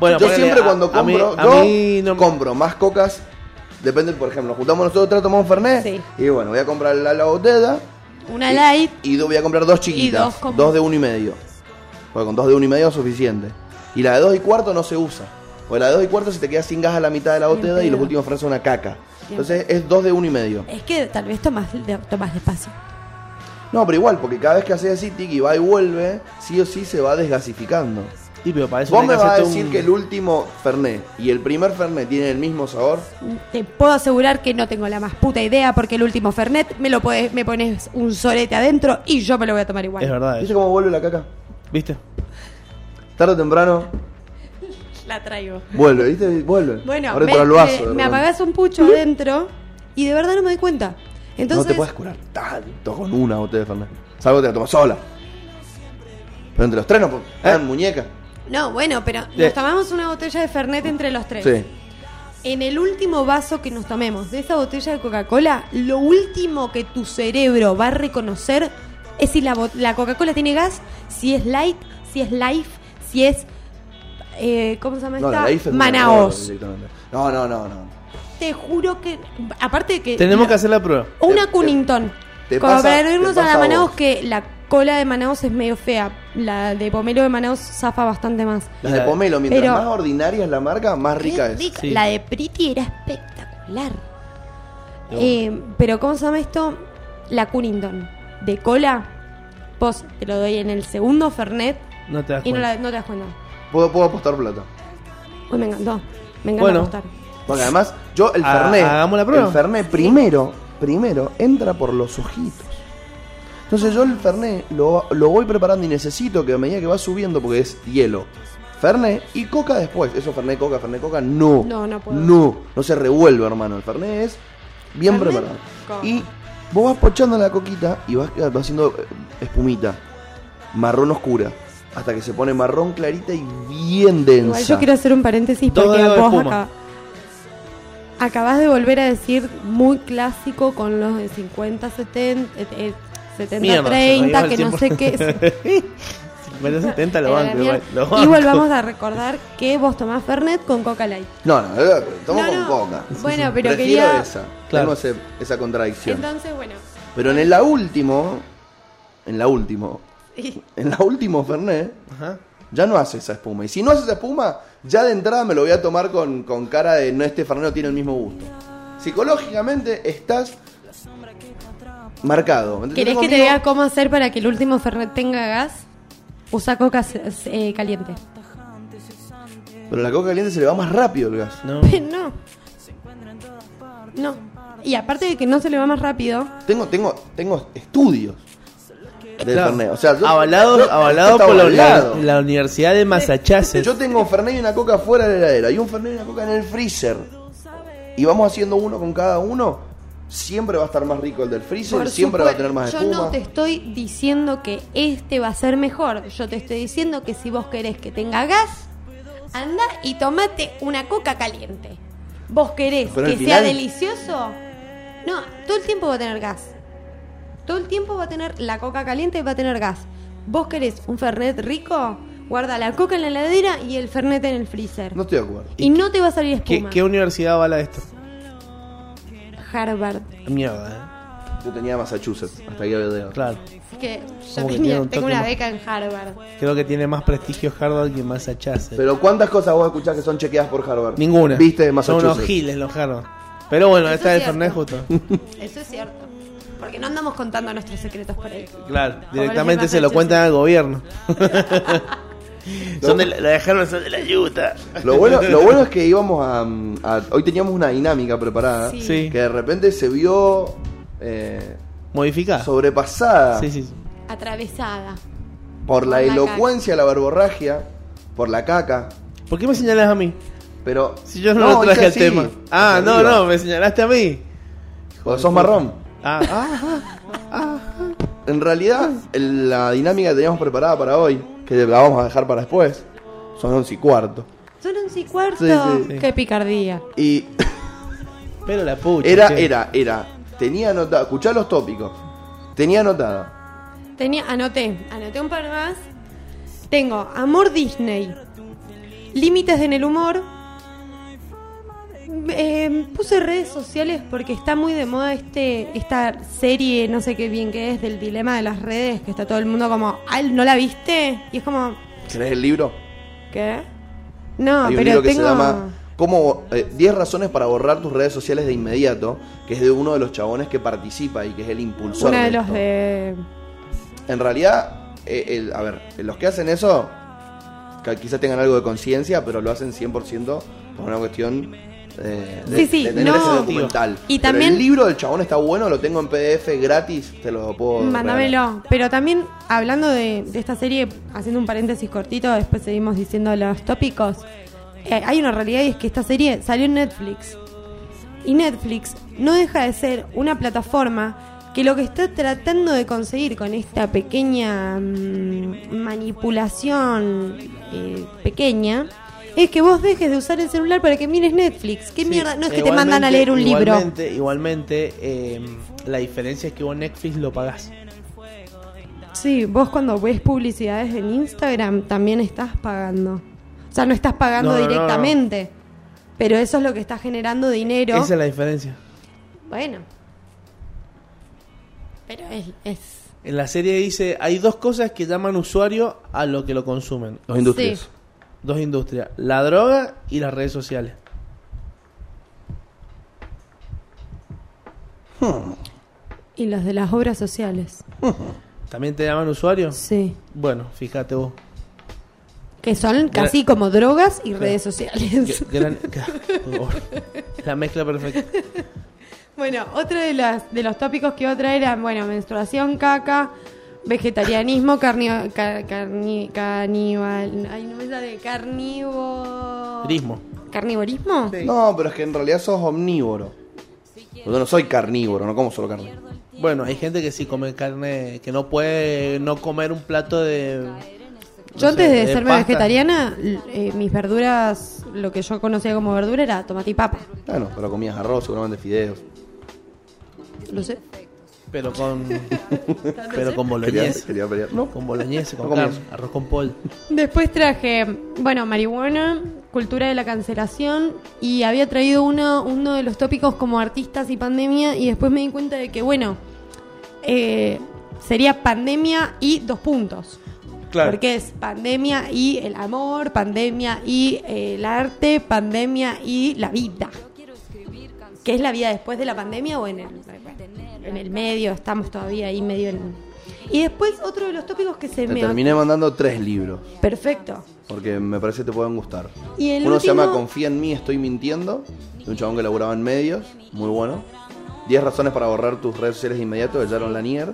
Bueno, yo siempre a- cuando a mí- compro, a yo mí no me- compro más cocas. Depende, por ejemplo, nos juntamos nosotros tres, tomamos Fernet. Sí. Y bueno, voy a comprar la, la botella. Una y, light. Y do- voy a comprar dos chiquitas. dos de uno y medio. Porque con dos de uno y medio es suficiente. Y la de dos y cuarto no se usa. Porque la de dos y cuarto se te queda sin gas a la mitad de la Bien botella y los últimos Fernet son una caca. Entonces es dos de uno y medio. Es que tal vez tomas, tomas despacio. No, pero igual, porque cada vez que haces así, tiki, va y vuelve, sí o sí se va desgasificando. Y pero para eso Vos me vas a decir un- que el último Fernet y el primer Fernet tienen el mismo sabor. Te puedo asegurar que no tengo la más puta idea porque el último Fernet me lo puedes, me pones un solete adentro y yo me lo voy a tomar igual. Es verdad. ¿Viste eso. cómo vuelve la caca? ¿Viste? Tarde o temprano, La traigo. vuelve, ¿viste? Vuelve. Bueno, Ahora me, el vaso. me- me apagás un pucho adentro y de verdad no me doy cuenta. Entonces, No te puedes curar tanto con una botella de Fernet. Salvo te la tomas sola. Pero entre los tres no, ¿Eh? ah, muñeca. no, bueno, pero De- nos tomamos una botella de Fernet entre los tres. Sí. En el último vaso que nos tomemos de esa botella de Coca-Cola, lo último que tu cerebro va a reconocer es si la Coca-Cola tiene gas, si es light, si es life, si es... eh, ¿Cómo se llama No, esta? la Manaos. No, no, no, no. Te juro que... Aparte de que... Tenemos la- que hacer la prueba. Una Te- Cunnington. te Como pasa- para irnos a la Manaos, que la cola de Manaos es medio fea. La de pomelo de Manaos zafa bastante más. Las de La- pomelo, mientras Pero- más ordinaria es la marca, más rica es. rica. Sí. La de Pretty era espectacular. Eh, pero ¿cómo se llama esto? La Cunnington. De cola, vos te lo doy en el segundo Fernet No te das y no, cuenta. la- no te das cuenta. Puedo, puedo apostar plata. Uy, me encantó. Me encanta Bueno. apostar. Porque además, yo el Ha- Fernet. hagamos la prueba. El Fernet primero, primero, entra por los ojitos. Entonces yo el Fernet lo, lo voy preparando y necesito que a medida que va subiendo, porque es hielo, Fernet y Coca después. Eso Fernet, Coca, Fernet, Coca, no. No, no puedo. No, no se revuelve, hermano. El Fernet es bien Fernet, preparado. Coca. Y vos vas pochando la coquita y vas, vas haciendo eh, espumita, marrón oscura, hasta que se pone marrón clarita y bien densa. Igual yo quiero hacer un paréntesis Todo porque vos acá- acabas de volver a decir muy clásico con los de 50, 70, eh, eh, 70, Mierda, se nos 30, iba el que no sé qué. 50, 70 lo Era la banco. mierda. igual, lo y banco. volvamos a recordar que vos tomás Fernet con Coca Light. No, no, eh, tomo No, con no. coca. Bueno, pero Prefiero quería- esa. Claro. Tengo ese- esa contradicción. Entonces, bueno. Pero en la último, en la último, en la último Fernet, Ajá. ya no hace esa espuma. Y si no hace esa espuma, ya de entrada me lo voy a tomar con, con cara de no este Fernet no tiene el mismo gusto. Psicológicamente estás marcado. ¿me entendés ¿Querés que te diga cómo hacer para que el último Fernet tenga gas? Usa coca eh, caliente. Pero la coca caliente se le va más rápido el gas. No. no. No. Y aparte de que no se le va más rápido, Tengo, tengo, tengo estudios del Claro. Fernet. O sea, yo- avalado yo- avalado por la, Universidad de Massachusetts. Yo tengo un Fernet y una coca fuera de la heladera y un Fernet y una coca en el freezer. y vamos haciendo uno con cada uno, siempre va a estar más rico el del freezer, Por siempre va a tener más Yo espuma. no te estoy diciendo que este va a ser mejor. Yo te estoy diciendo que si vos querés que tenga gas, anda y tomate una coca caliente. ¿Vos querés Pero que sea delicioso? No, todo el tiempo va a tener gas. Todo el tiempo va a tener la coca caliente y va a tener gas. ¿Vos querés un Fernet rico? Guarda la coca en la heladera y el Fernet en el freezer. No estoy de acuerdo. y no te va a salir ¿Qué, espuma. qué universidad avala esto? Harvard. Mierda, ¿eh? Yo tenía Massachusetts, hasta ahí había llegado. Claro. Es que yo Como que tenía- tiene un tengo toque una más- beca en Harvard. Creo que tiene más prestigio Harvard que Massachusetts. Pero ¿cuántas cosas vos escuchás que son chequeadas por Harvard? Ninguna. ¿Viste de Son unos Massachusetts? giles los Harvard. Pero bueno, Eso esta es es Fernet cierto. justo. Eso es cierto. Porque no andamos contando nuestros secretos por ahí. Claro, Como directamente se lo cuentan al gobierno. son de la, la de Harvard son de la Utah. Lo bueno, lo bueno es que íbamos a, a- Hoy teníamos una dinámica preparada Sí. Que de repente se vio eh, Modificada. sobrepasada Sí, sí. Atravesada. por la Por la elocuencia, la verborragia, por la caca. ¿Por qué me señalas a mí? Pero. Si yo no, lo traje al tema. Ah, no, no, me señalaste a mí. Porque sos marrón. Ah, ah, En realidad, el- la dinámica que teníamos preparada para hoy, que la vamos a dejar para después, son once y cuarto. Son once y cuarto. Sí, sí, sí. Qué picardía. Y pero la pucha. era, che. era, era. Tenía anotado. Escuchá los tópicos. Tenía anotado. Tenía, anoté, anoté un par más. Tengo Amor Disney. Límites en el humor. Eh, puse redes sociales porque está muy de moda este esta serie, no sé qué bien que es, del dilema de las redes, que está todo el mundo como, "Ay, ¿no la viste? Y es como, ¿Tenés el libro? ¿qué? No, Hay un pero libro que tengo... se llama ¿Cómo, eh, 10 razones para borrar tus redes sociales de inmediato, que es de uno de los chabones que participa y que es el impulsor. Una de de los esto. de... En realidad, eh, el- a ver, los que hacen eso, quizás tengan algo de conciencia, pero lo hacen 100% por una cuestión eh, de, Sí, sí, de tener no. ese documental. Y Pero también- el libro del chabón está bueno, lo tengo en PDF gratis, te lo puedo. Mándamelo. Pero también, hablando de, de esta serie, haciendo un paréntesis cortito, después seguimos diciendo los tópicos. eh, hay una realidad y es que esta serie salió en Netflix. Y Netflix no deja de ser una plataforma que lo que está tratando de conseguir con esta pequeña mm, manipulación eh, pequeña es que vos dejes de usar el celular para que mires Netflix. ¿Qué Sí, mierda? No es que te mandan a leer un libro. Igualmente, eh, la diferencia es que vos Netflix lo pagás. Sí, vos cuando ves publicidades en Instagram también estás pagando. O sea, no estás pagando No, no, no, no. directamente. Pero eso es lo que está generando dinero. Esa es la diferencia. Bueno. Pero es, es... En la serie dice, hay dos cosas que llaman usuario a lo que lo consumen. Los industrias. Sí. Dos industrias, la droga y las redes sociales. Y los de las obras sociales. ¿También te llaman usuario? Sí. Bueno, fíjate vos. Que son casi como drogas y redes sociales. Gran- la mezcla perfecta. Bueno, otro de, las, de los tópicos que iba a traer era, bueno, menstruación, caca, vegetarianismo, carni, ca- carni- caníbal, ay, no me sale, carnívoro... ¿Carnivorismo? No, pero es que en realidad sos omnívoro. Yo no soy carnívoro, no como solo carne. Bueno, hay gente que sí come carne, que no puede no comer un plato de... no Yo antes sé, de serme pasta. vegetariana, eh, mis verduras, lo que yo conocía como verdura era tomate y papa. Bueno, pero comías arroz, seguramente fideos. Lo sé. Pero con... pero con Quería, boloñese. quería pelear. No, Con boloñese, con No comías. carne, arroz con pol. Después traje, bueno, marihuana, cultura de la cancelación y había traído uno, uno de los tópicos como artistas y pandemia y después me di cuenta de que, bueno, eh, sería pandemia y dos puntos. Claro. Porque es pandemia y el amor, pandemia y eh, el arte, pandemia y la vida. ¿Qué es la vida después de la pandemia o en el, en el medio? Estamos todavía ahí medio en... Y después otro de los tópicos que se te me... terminé mandando tres libros, Perfecto. porque me parece que te pueden gustar. Y el Uno se llama Confía en mí, estoy mintiendo, de un chabón que laburaba en medios, muy bueno. 10 razones para borrar tus redes sociales de inmediato, de Jaron Lanier.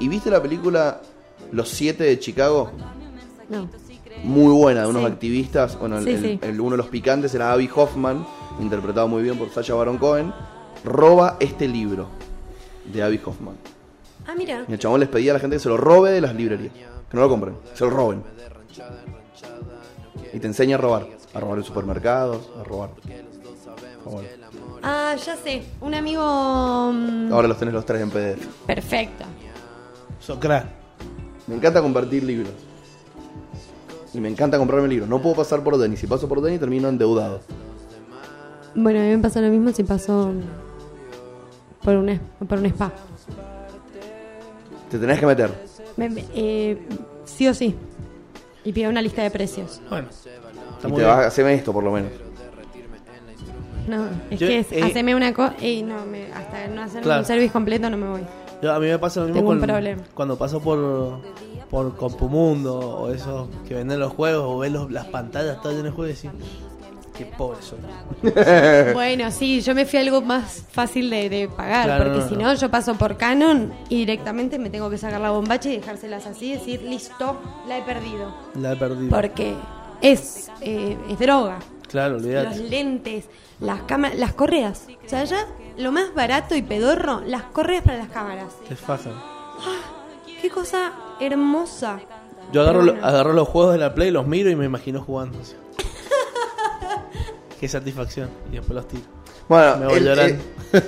¿Y viste la película Los Siete de Chicago? No. Muy buena, de unos Sí. activistas. Bueno, el- Sí, el- sí. el- uno de los picantes era Abby Hoffman, interpretado muy bien por Sacha Baron Cohen, roba este libro de Abby Hoffman. Ah, mira. Y el chabón les pedía a la gente que se lo robe de las librerías. Que no lo compren, se lo roben. Y te enseña a robar. A robar en supermercados, a robar. Ah, bueno. Ah, ya sé. Un amigo. mm, Ahora los tenés los tres en PDF. Perfecto. Socrat. Me encanta compartir libros. Y me encanta comprarme libros. No puedo pasar por Denny. Si paso por Denny termino endeudado. Bueno, a mí me pasó lo mismo si pasó por un, es- por un spa. Te tenés que meter. Me- me- eh, sí o sí. Y pido una lista de precios. Bueno, está Y muy te bien. vas a hacerme esto por lo menos. No, es Yo, que es, eh, haceme una cosa. Y no, me, hasta no hacer Claro. un service completo no me voy. Yo- a mí me pasa lo mismo Tengo un con- problema. cuando paso por por Compumundo o esos que venden los juegos o ves los- las pantallas todas llenas de juegos y decís, qué pobre soy. Bueno, sí, yo me fui a algo más fácil de, de pagar, Claro, porque no, si no. no, yo paso por Canon y directamente me tengo que sacar la bombacha y dejárselas así y decir, listo, la he perdido. La he perdido. Porque es, eh, es droga. Claro, Los olvídate. lentes, las cámaras, las correas. O sea, ya lo más barato y pedorro, las correas para las cámaras. Te fajan. Qué cosa hermosa. Yo agarro, bueno. agarro los juegos de la Play, los miro y me imagino jugando. Qué satisfacción. Y después los tiro. Bueno, Me voy el- llorando. eh,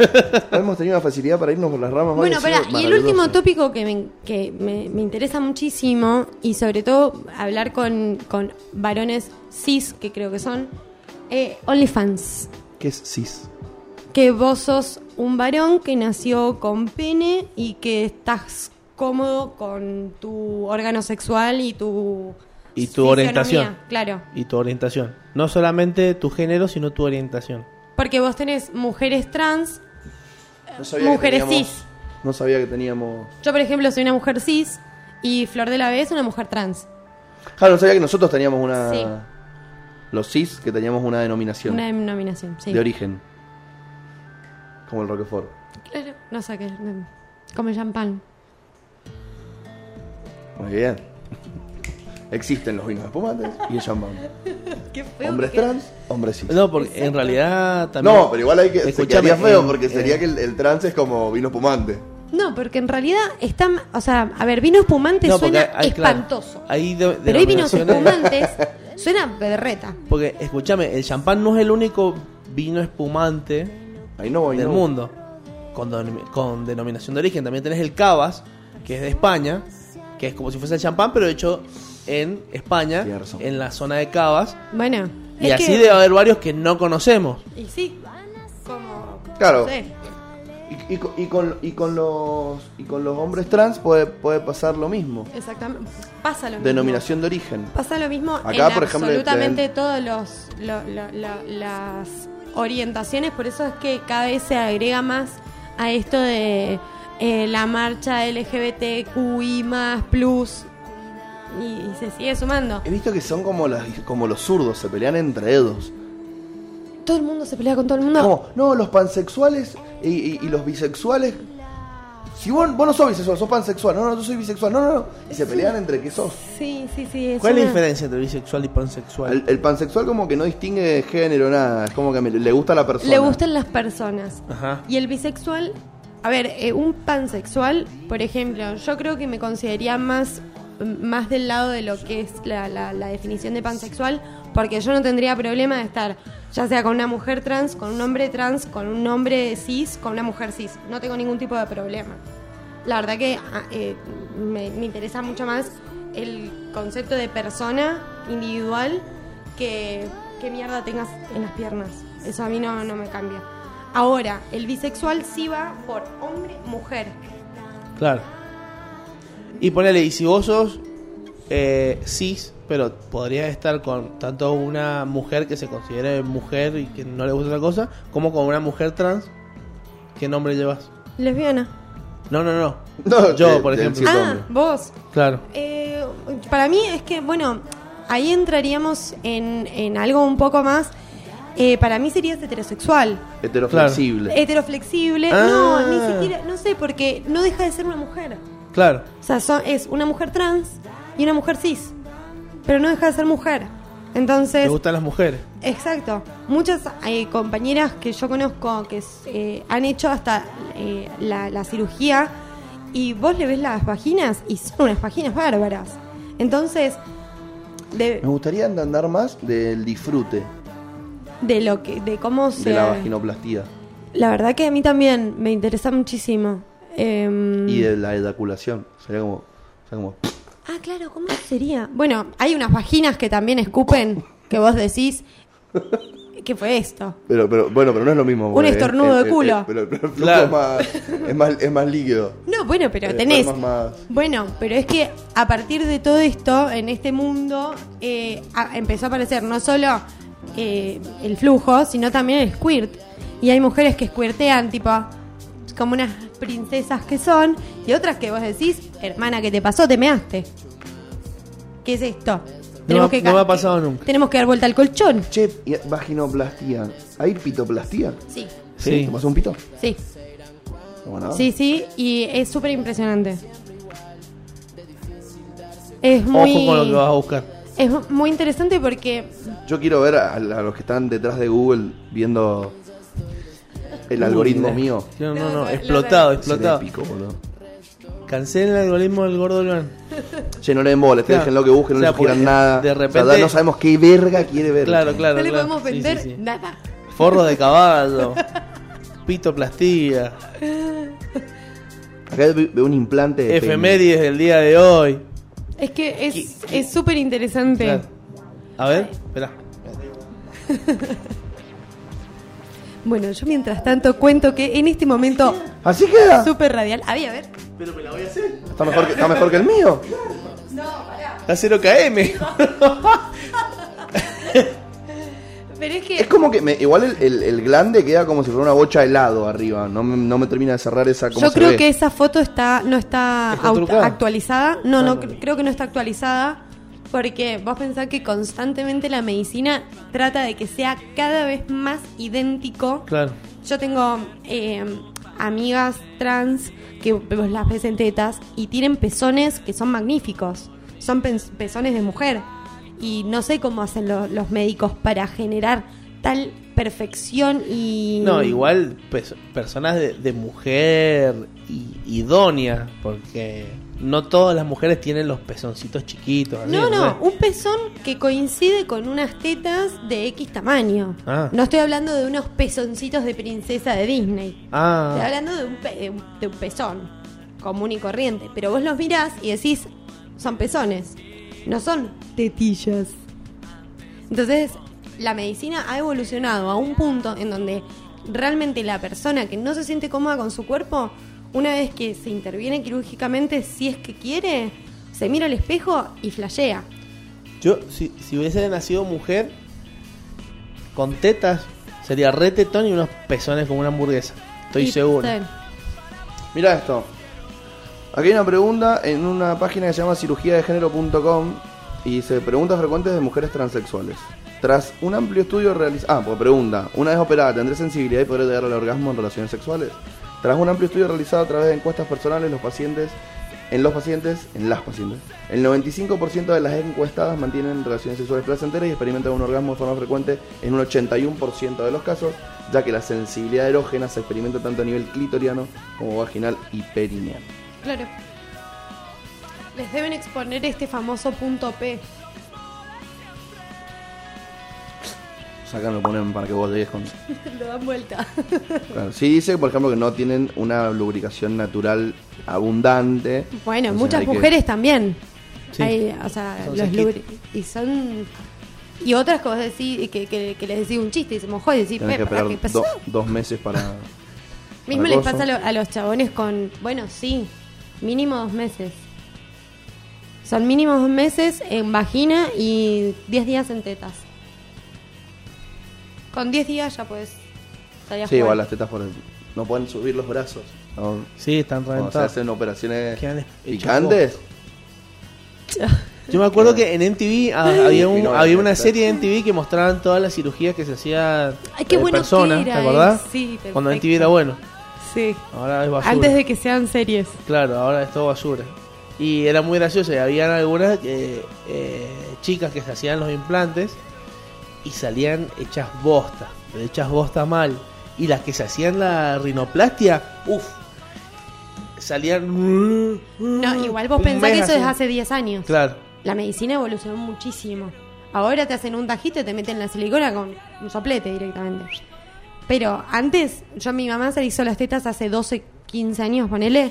hemos tenido una facilidad para irnos por las ramas. Bueno, espera, ha sido y el último tópico que, me, que me, me interesa muchísimo, y sobre todo hablar con, con varones cis, que creo que son, eh, OnlyFans. ¿Qué es cis? Que vos sos un varón que nació con pene y que estás cómodo con tu órgano sexual y tu... Y tu orientación. Claro. Y tu orientación. No solamente tu género, sino tu orientación. Porque vos tenés mujeres trans, No sabía que mujeres teníamos- cis. No sabía que teníamos. Yo, por ejemplo, soy una mujer cis y Flor de la B es una mujer trans. Claro, no sabía que nosotros teníamos una. Sí. Los cis, que teníamos una denominación Una denominación, sí. de origen. Como el Roquefort. Claro, no sé qué. Como el champán. Muy bien. Existen los vinos espumantes y el champán. Qué feo. Hombres porque- trans, hombres cis. No, porque en realidad también. No, pero igual hay que. Se quedaría feo en- porque sería que el, el trans es como vino espumante. No, porque en realidad están. O sea, a ver, vino espumante No, suena hay- claro, espantoso. hay de- pero hay vinos espumantes. suena berreta. Porque, escúchame, el champán no es el único vino espumante Ahí no, ahí del mundo con, con denominación de origen. También tenés el Cavas, que es de España, que es como si fuese el champán, pero hecho en España, en la zona de Cavas. Bueno. Y así que- debe haber varios que no conocemos. Y sí. Como. Claro. no sé. Y, y con, y, con, y con los y con los hombres trans puede, puede pasar lo mismo. Exactamente. Pasa lo mismo. Denominación de origen. Pasa lo mismo Acá, en por ejemplo, absolutamente te- todas los, lo- lo- lo- las orientaciones, por eso es que cada vez se agrega más a esto de eh, la marcha LGBTQI plus y, y se sigue sumando. He visto que son como, las, como los zurdos, se pelean entre dedos. Todo el mundo se pelea con todo el mundo. Como, no, los pansexuales y, y- y los bisexuales. Si vos, vos no sos bisexual, sos pansexual. No, no, yo soy bisexual. No, no, no. Y se pelean entre qué sos. Sí, sí, sí. ¿Cuál es la diferencia entre bisexual y pansexual? El, el pansexual como que no distingue género, nada. Es como que me- le gusta a la persona. Le gustan las personas. Ajá. Y el bisexual, a ver, eh, un pansexual, por ejemplo, yo creo que me consideraría más, más del lado de lo que es la, la- la definición de pansexual, porque yo no tendría problema de estar, ya sea con una mujer trans, con un hombre trans, con un hombre cis, con una mujer cis. No tengo ningún tipo de problema. La verdad que ah, eh, me, me interesa mucho más el concepto de persona individual que, que mierda tengas en las piernas. Eso a mí no, no me cambia. Ahora, el bisexual sí va por hombre-mujer. Claro. Y ponele, y si vos sos eh, cis, pero podrías estar con tanto una mujer que se considere mujer y que no le gusta otra cosa, como con una mujer trans, ¿qué nombre llevas? Lesbiana. No, no, no. No, Yo, de- por del ejemplo. Ah, vos. Claro. Eh, para mí es que, bueno, ahí entraríamos en, en algo un poco más. eh, para mí serías heterosexual. Heteroflexible. Heteroflexible. Ah. No, ni siquiera, no sé, porque no deja de ser una mujer. Claro. O sea, son- es una mujer trans y una mujer cis. Pero no deja de ser mujer. ¿Te Entonces, gustan las mujeres? Exacto. Muchas eh, compañeras que yo conozco que eh, han hecho hasta eh, la, la cirugía y vos le ves las vaginas y son unas vaginas bárbaras. Entonces, de, Me gustaría entender más del disfrute de lo que, de cómo se, de la vaginoplastía la verdad que a mí también me interesa muchísimo. Em, y de la eyaculación. Sería como. sería como Ah, claro, ¿cómo sería? Bueno, hay unas vaginas que también escupen, que vos decís, ¿qué fue esto? pero, pero, bueno, pero no es lo mismo. Un estornudo es- de es- culo. es- pero, pero el flujo Claro. es, más, es, más, es más líquido. No, bueno, pero Eh, tenés... más- más- Bueno, pero es que a partir de todo esto, en este mundo, eh, a- empezó a aparecer no solo eh, el flujo, sino también el squirt. Y hay mujeres que squirtean, tipo, como unas princesas que son, y otras que vos decís, hermana, ¿qué te pasó? Te measte. ¿Qué es esto? No, que me- no ca- me ha pasado nunca. Tenemos que dar vuelta al colchón. Che, y vaginoplastía. ¿Hay pitoplastía? Sí, Sí. ¿Te pasó un pito? sí, Bueno, sí, sí, y es súper impresionante. Es muy, Ojo con lo que vas a buscar. es muy interesante porque Yo quiero ver a, a los que están detrás de Google viendo el algoritmo Uy, mío. No, no, No, explotado, Es explotado. Cancelen el algoritmo del gordo León. Che, no le den bola, Claro. déjenlo que busquen, no O sea, le sugieran porque nada. de O sea, repente- no sabemos qué verga quiere ver. Claro, claro. no le claro. podemos vender sí, sí. nada. Forro de caballo. Pitoplastía. Acá ve- veo un implante de. Efemérides del día de hoy. Es que es es súper interesante. Claro. A ver, espera. Bueno, yo mientras tanto cuento que en este momento Así queda. súper radial. Había, a ver. Pero me la voy a hacer. Está mejor que, está mejor que el mío. La 0KM. Pero es que Es como que me- igual el, el, el glande queda como si fuera una bocha de helado arriba. No me, no me termina de cerrar esa como yo creo ve. que esa foto está no está, ¿Está aut- actualizada. No, no, cre- creo que no está actualizada. Porque vos pensás que constantemente la medicina trata de que sea cada vez más idéntico Claro. Yo tengo eh, amigas trans que vos las ves en tetas y tienen pezones que son magníficos. Son pens- pezones de mujer. Y no sé cómo hacen lo- los médicos para generar tal perfección y... No, igual pes- personas de, de mujer idónea, porque no todas las mujeres tienen los pezoncitos chiquitos. No, no, un pezón que coincide con unas tetas de X tamaño. Ah. No estoy hablando de unos pezoncitos de princesa de Disney. Estoy Ah, hablando de un, pe- de un- de un pezón común y corriente. Pero vos los mirás y decís, son pezones, no son tetillas. Entonces, la medicina ha evolucionado a un punto en donde realmente la persona que no se siente cómoda con su cuerpo, una vez que se interviene quirúrgicamente, si es que quiere, se mira al espejo y flashea. yo si, si hubiese nacido mujer con tetas, sería re tetón y unos pezones como una hamburguesa. Estoy Y- seguro. Mira esto. Aquí hay una pregunta en una página que se llama cirugiadegénero.com y dice preguntas frecuentes de mujeres transexuales. Tras un amplio estudio realizado... Ah, pues pregunta. Una vez operada, ¿tendré sensibilidad y podré llegar al orgasmo en relaciones sexuales? Tras un amplio estudio realizado a través de encuestas personales, los pacientes... En los pacientes, en las pacientes, el 95% de las encuestadas mantienen relaciones sexuales placenteras y experimentan un orgasmo de forma frecuente en un 81% de los casos, ya que la sensibilidad erógena se experimenta tanto a nivel clitoriano como vaginal y perineal. Claro. Les deben exponer este famoso punto P. Sacan lo ponen para que vos llegues con... Lo dan vuelta. Claro, Sí dice, por ejemplo, que no tienen una lubricación natural abundante. Bueno, Entonces muchas hay que- mujeres también. Sí. Hay, o sea, Son los lubri- y son y otras que vos decís que, que, que les decís un chiste y se mojó y decís, Tenés que "Pe, ¿para esperar qué pasó? do- dos meses para... Mismo para les pasa a, lo- a los chabones con, bueno, sí, mínimo dos meses. Son mínimo dos meses en vagina y 10 días en tetas. Con 10 días ya puedes salir a Sí, jugar. igual las tetas por el- no pueden subir los brazos. ¿no? Sí, están Cuando se hacen operaciones Quedan picantes. Yo me acuerdo que en MTV ah, había, un, había no, una no. serie de MTV que mostraban todas las cirugías que se hacía Ay, qué bueno personas, que era, ¿te acordás? eh. Sí, Cuando perfecto. MTV era bueno. Sí. Ahora es basura. Antes de que sean series. Claro, ahora es todo basura. Y era muy gracioso. Y habían algunas eh, eh, chicas que se hacían los implantes y salían hechas bosta, pero hechas bosta mal. Y las que se hacían la rinoplastia, uff, salían... No, igual vos pensás que eso es hace 10 años. Claro. La medicina evolucionó muchísimo. Ahora te hacen un tajito y te meten la silicona con un soplete directamente. Pero antes, yo a mi mamá se le hizo las tetas hace 12, 15 años, ponele.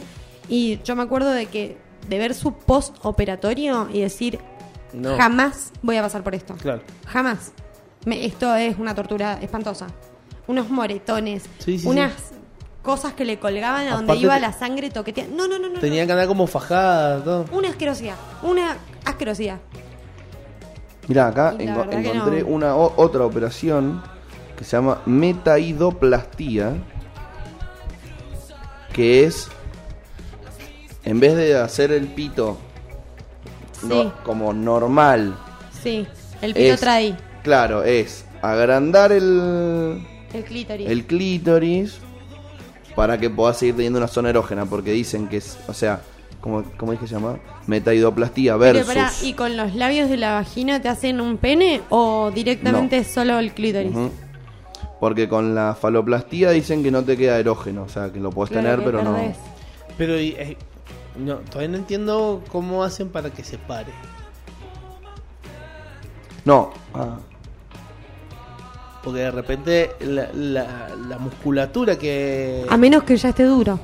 Y yo me acuerdo de que de ver su post operatorio y decir, No. jamás voy a pasar por esto. Claro. Jamás. Me- esto es una tortura espantosa. Unos moretones, Sí, sí, unas cosas que le colgaban a donde Aparte iba te- la sangre toqueteando. No, no, no, no. Tenían que andar como fajada, todo. no. Una asquerosidad. Una asquerosidad. Mirá, acá Y la enco- verdad que encontré no. una o- otra operación que se llama metaidoplastia, que es, en vez de hacer el pito no- como normal, Sí. El pito es, trae claro, es agrandar el, el clítoris. el clítoris para que puedas seguir teniendo una zona erógena, porque dicen que es, o sea, como, ¿cómo es que se llama? Metaidoplastia Pero versus... pará, ¿Y con los labios de la vagina te hacen un pene o directamente No. solo el clítoris? Porque con la faloplastía dicen que no te queda erógeno, o sea, que lo puedes Claro tener, pero no. Pero y, eh, no, todavía no entiendo cómo hacen para que se pare. No. Ah, Porque de repente la, la, la musculatura que... A menos que ya esté duro.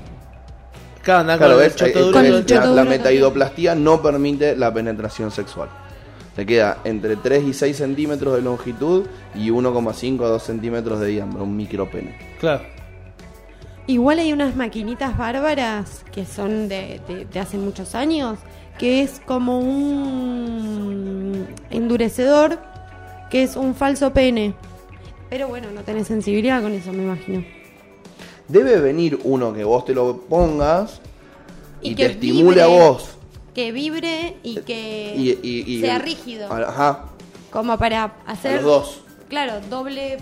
Claro, claro, ves, duro, la, la metaidoplastia no permite la penetración sexual. Te queda entre 3 y 6 centímetros de longitud y 1,5 a 2 centímetros de diámetro, un micropene. Claro. Igual hay unas maquinitas bárbaras que son de, de- de hace muchos años, que es como un endurecedor, que es un falso pene. Pero bueno, no tenés sensibilidad con eso, me imagino. Debe venir uno que vos te lo pongas y, Y te que estimule a vos. Que vibre y que Y, y- y- sea rígido. Ajá, Como para a hacer... los dos. Claro, doble...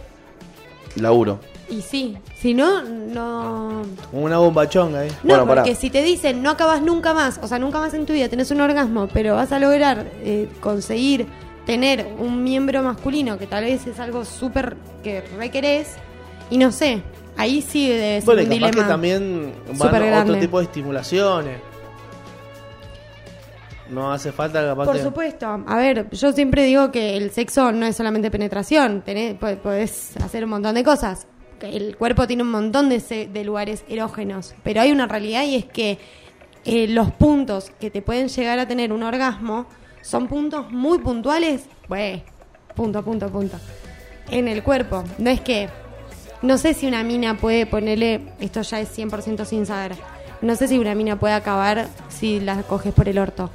Laburo. Y sí, si no, no... Una bomba chonga, ¿eh? No, Bueno, pará. porque si te dicen no acabas nunca más, o sea, nunca más en tu vida tenés un orgasmo, pero vas a lograr eh, conseguir tener un miembro masculino que tal vez es algo súper que requerés, y no sé, ahí sí debe ser Bueno, y un capaz dilema. que también van otro tipo de estimulaciones. No hace falta capaz Por que... supuesto, a ver, yo siempre digo que el sexo no es solamente penetración, tenés, po- podés hacer un montón de cosas. El cuerpo tiene un montón de, se- de lugares erógenos, pero hay una realidad y es que eh, los puntos que te pueden llegar a tener un orgasmo son puntos muy puntuales, pues, punto, punto, punto, en el cuerpo. No es que, no sé si una mina puede ponerle, esto ya es 100% sin saber, no sé si una mina puede acabar si la coges por el orto,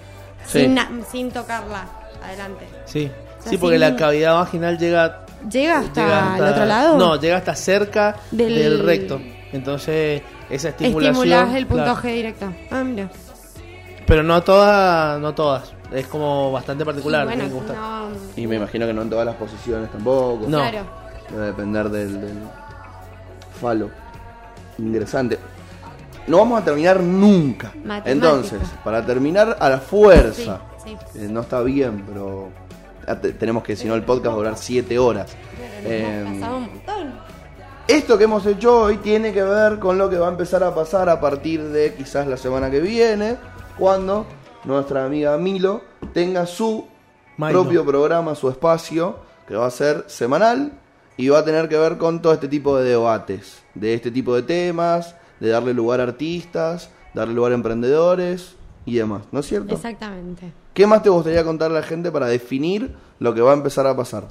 Sí. sin, na- sin tocarla, adelante. Sí, O sea, sí porque sin- la cavidad vaginal llega... ¿Llega hasta, llega el otro lado? No, llega hasta cerca Del- del, recto. Entonces, esa estimulación... Estimulás el punto claro. G directo. Ah, mira. Pero no todas, no todas. Es como bastante particular. Y bueno, gustar. no, Y me imagino que no en todas las posiciones tampoco. No. Claro. Debe depender del, del falo. Interesante. No vamos a terminar nunca. Matemática. Entonces, para terminar a la fuerza. Sí, sí. Eh, no está bien, pero tenemos que, si no, el podcast va a durar 7 horas. Eh, Hemos pasado un montón. esto que hemos hecho hoy tiene que ver con lo que va a empezar a pasar a partir de quizás la semana que viene, cuando nuestra amiga Milo tenga su Milo. propio programa, su espacio, que va a ser semanal y va a tener que ver con todo este tipo de debates, de este tipo de temas, de darle lugar a artistas, darle lugar a emprendedores y demás, ¿no es cierto? Exactamente. ¿Qué más te gustaría contarle a la gente para definir lo que va a empezar a pasar?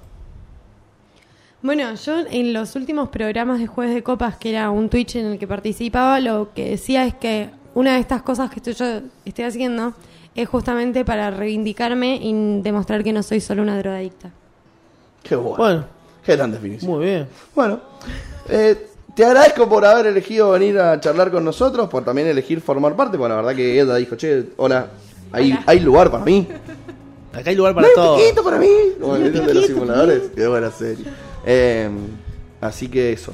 Bueno, yo en los últimos programas de Jueves de Copas, que era un Twitch en el que participaba, lo que decía es que una de estas cosas que estoy, yo estoy haciendo es justamente para reivindicarme y demostrar que no soy solo una drogadicta. Qué bueno. Bueno, Qué tan definición. muy bien. Bueno, eh, te agradezco por haber elegido venir a charlar con nosotros, por también elegir formar parte, porque la verdad que Edda dijo, che, hola, hay, Hola. hay lugar para mí. Acá hay lugar No para hay todo. un piquito para mí. Como el de los simuladores. Qué buena serie. Eh, así que eso.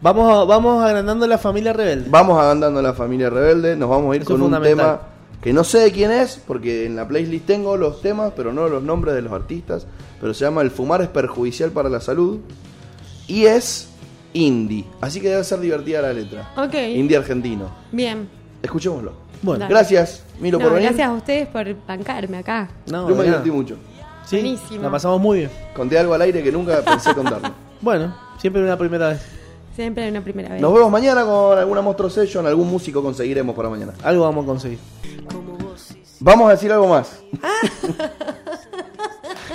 Vamos, vamos agrandando la familia rebelde. Vamos agrandando la familia rebelde, nos vamos a ir Eso con un tema que no sé de quién es, porque en la playlist tengo los temas, pero no los nombres de los artistas, pero se llama El fumar es perjudicial para la salud y es indie, así que debe ser divertida la letra. Ok. Indie argentino. Bien. Escuchémoslo. Bueno, Dale. Gracias, Milo, No, por venir. gracias a ustedes por bancarme acá. no, Yo me de nada. divertí mucho. Sí, Buenísimo. la pasamos muy bien. Conté algo al aire que nunca pensé contarlo. Bueno, siempre una primera vez. Siempre hay una primera vez. Nos vemos mañana con alguna Monstruo Session, algún músico conseguiremos para mañana. Algo vamos a conseguir. Vamos a decir algo más.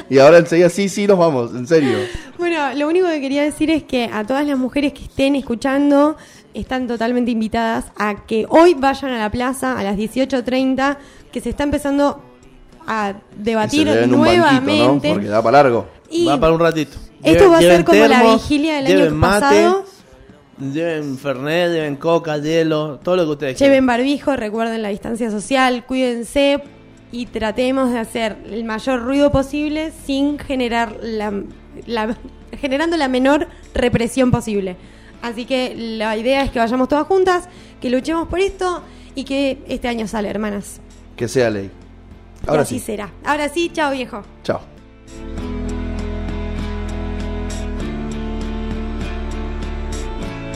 y ahora enseguida sí, sí, nos vamos, en serio. Bueno, lo único que quería decir es que a todas las mujeres que estén escuchando están totalmente invitadas a que hoy vayan a la plaza a las 18.30, que se está empezando a debatir un banquito, ¿no? nuevamente. Porque da para largo. Y Va para un ratito. esto Lleven- va a ser como la vigilia del año mate, pasado. Lleven fernet, lleven coca, hielo, todo lo que ustedes Lleven barbijo, recuerden la distancia social, cuídense y tratemos de hacer el mayor ruido posible sin generar la, la- generando la menor represión posible. Así que la idea es que vayamos todas juntas, que luchemos por esto y que este año sale, hermanas. Que sea ley. Y Ahora así sí. será. Ahora sí, chao viejo. Chao.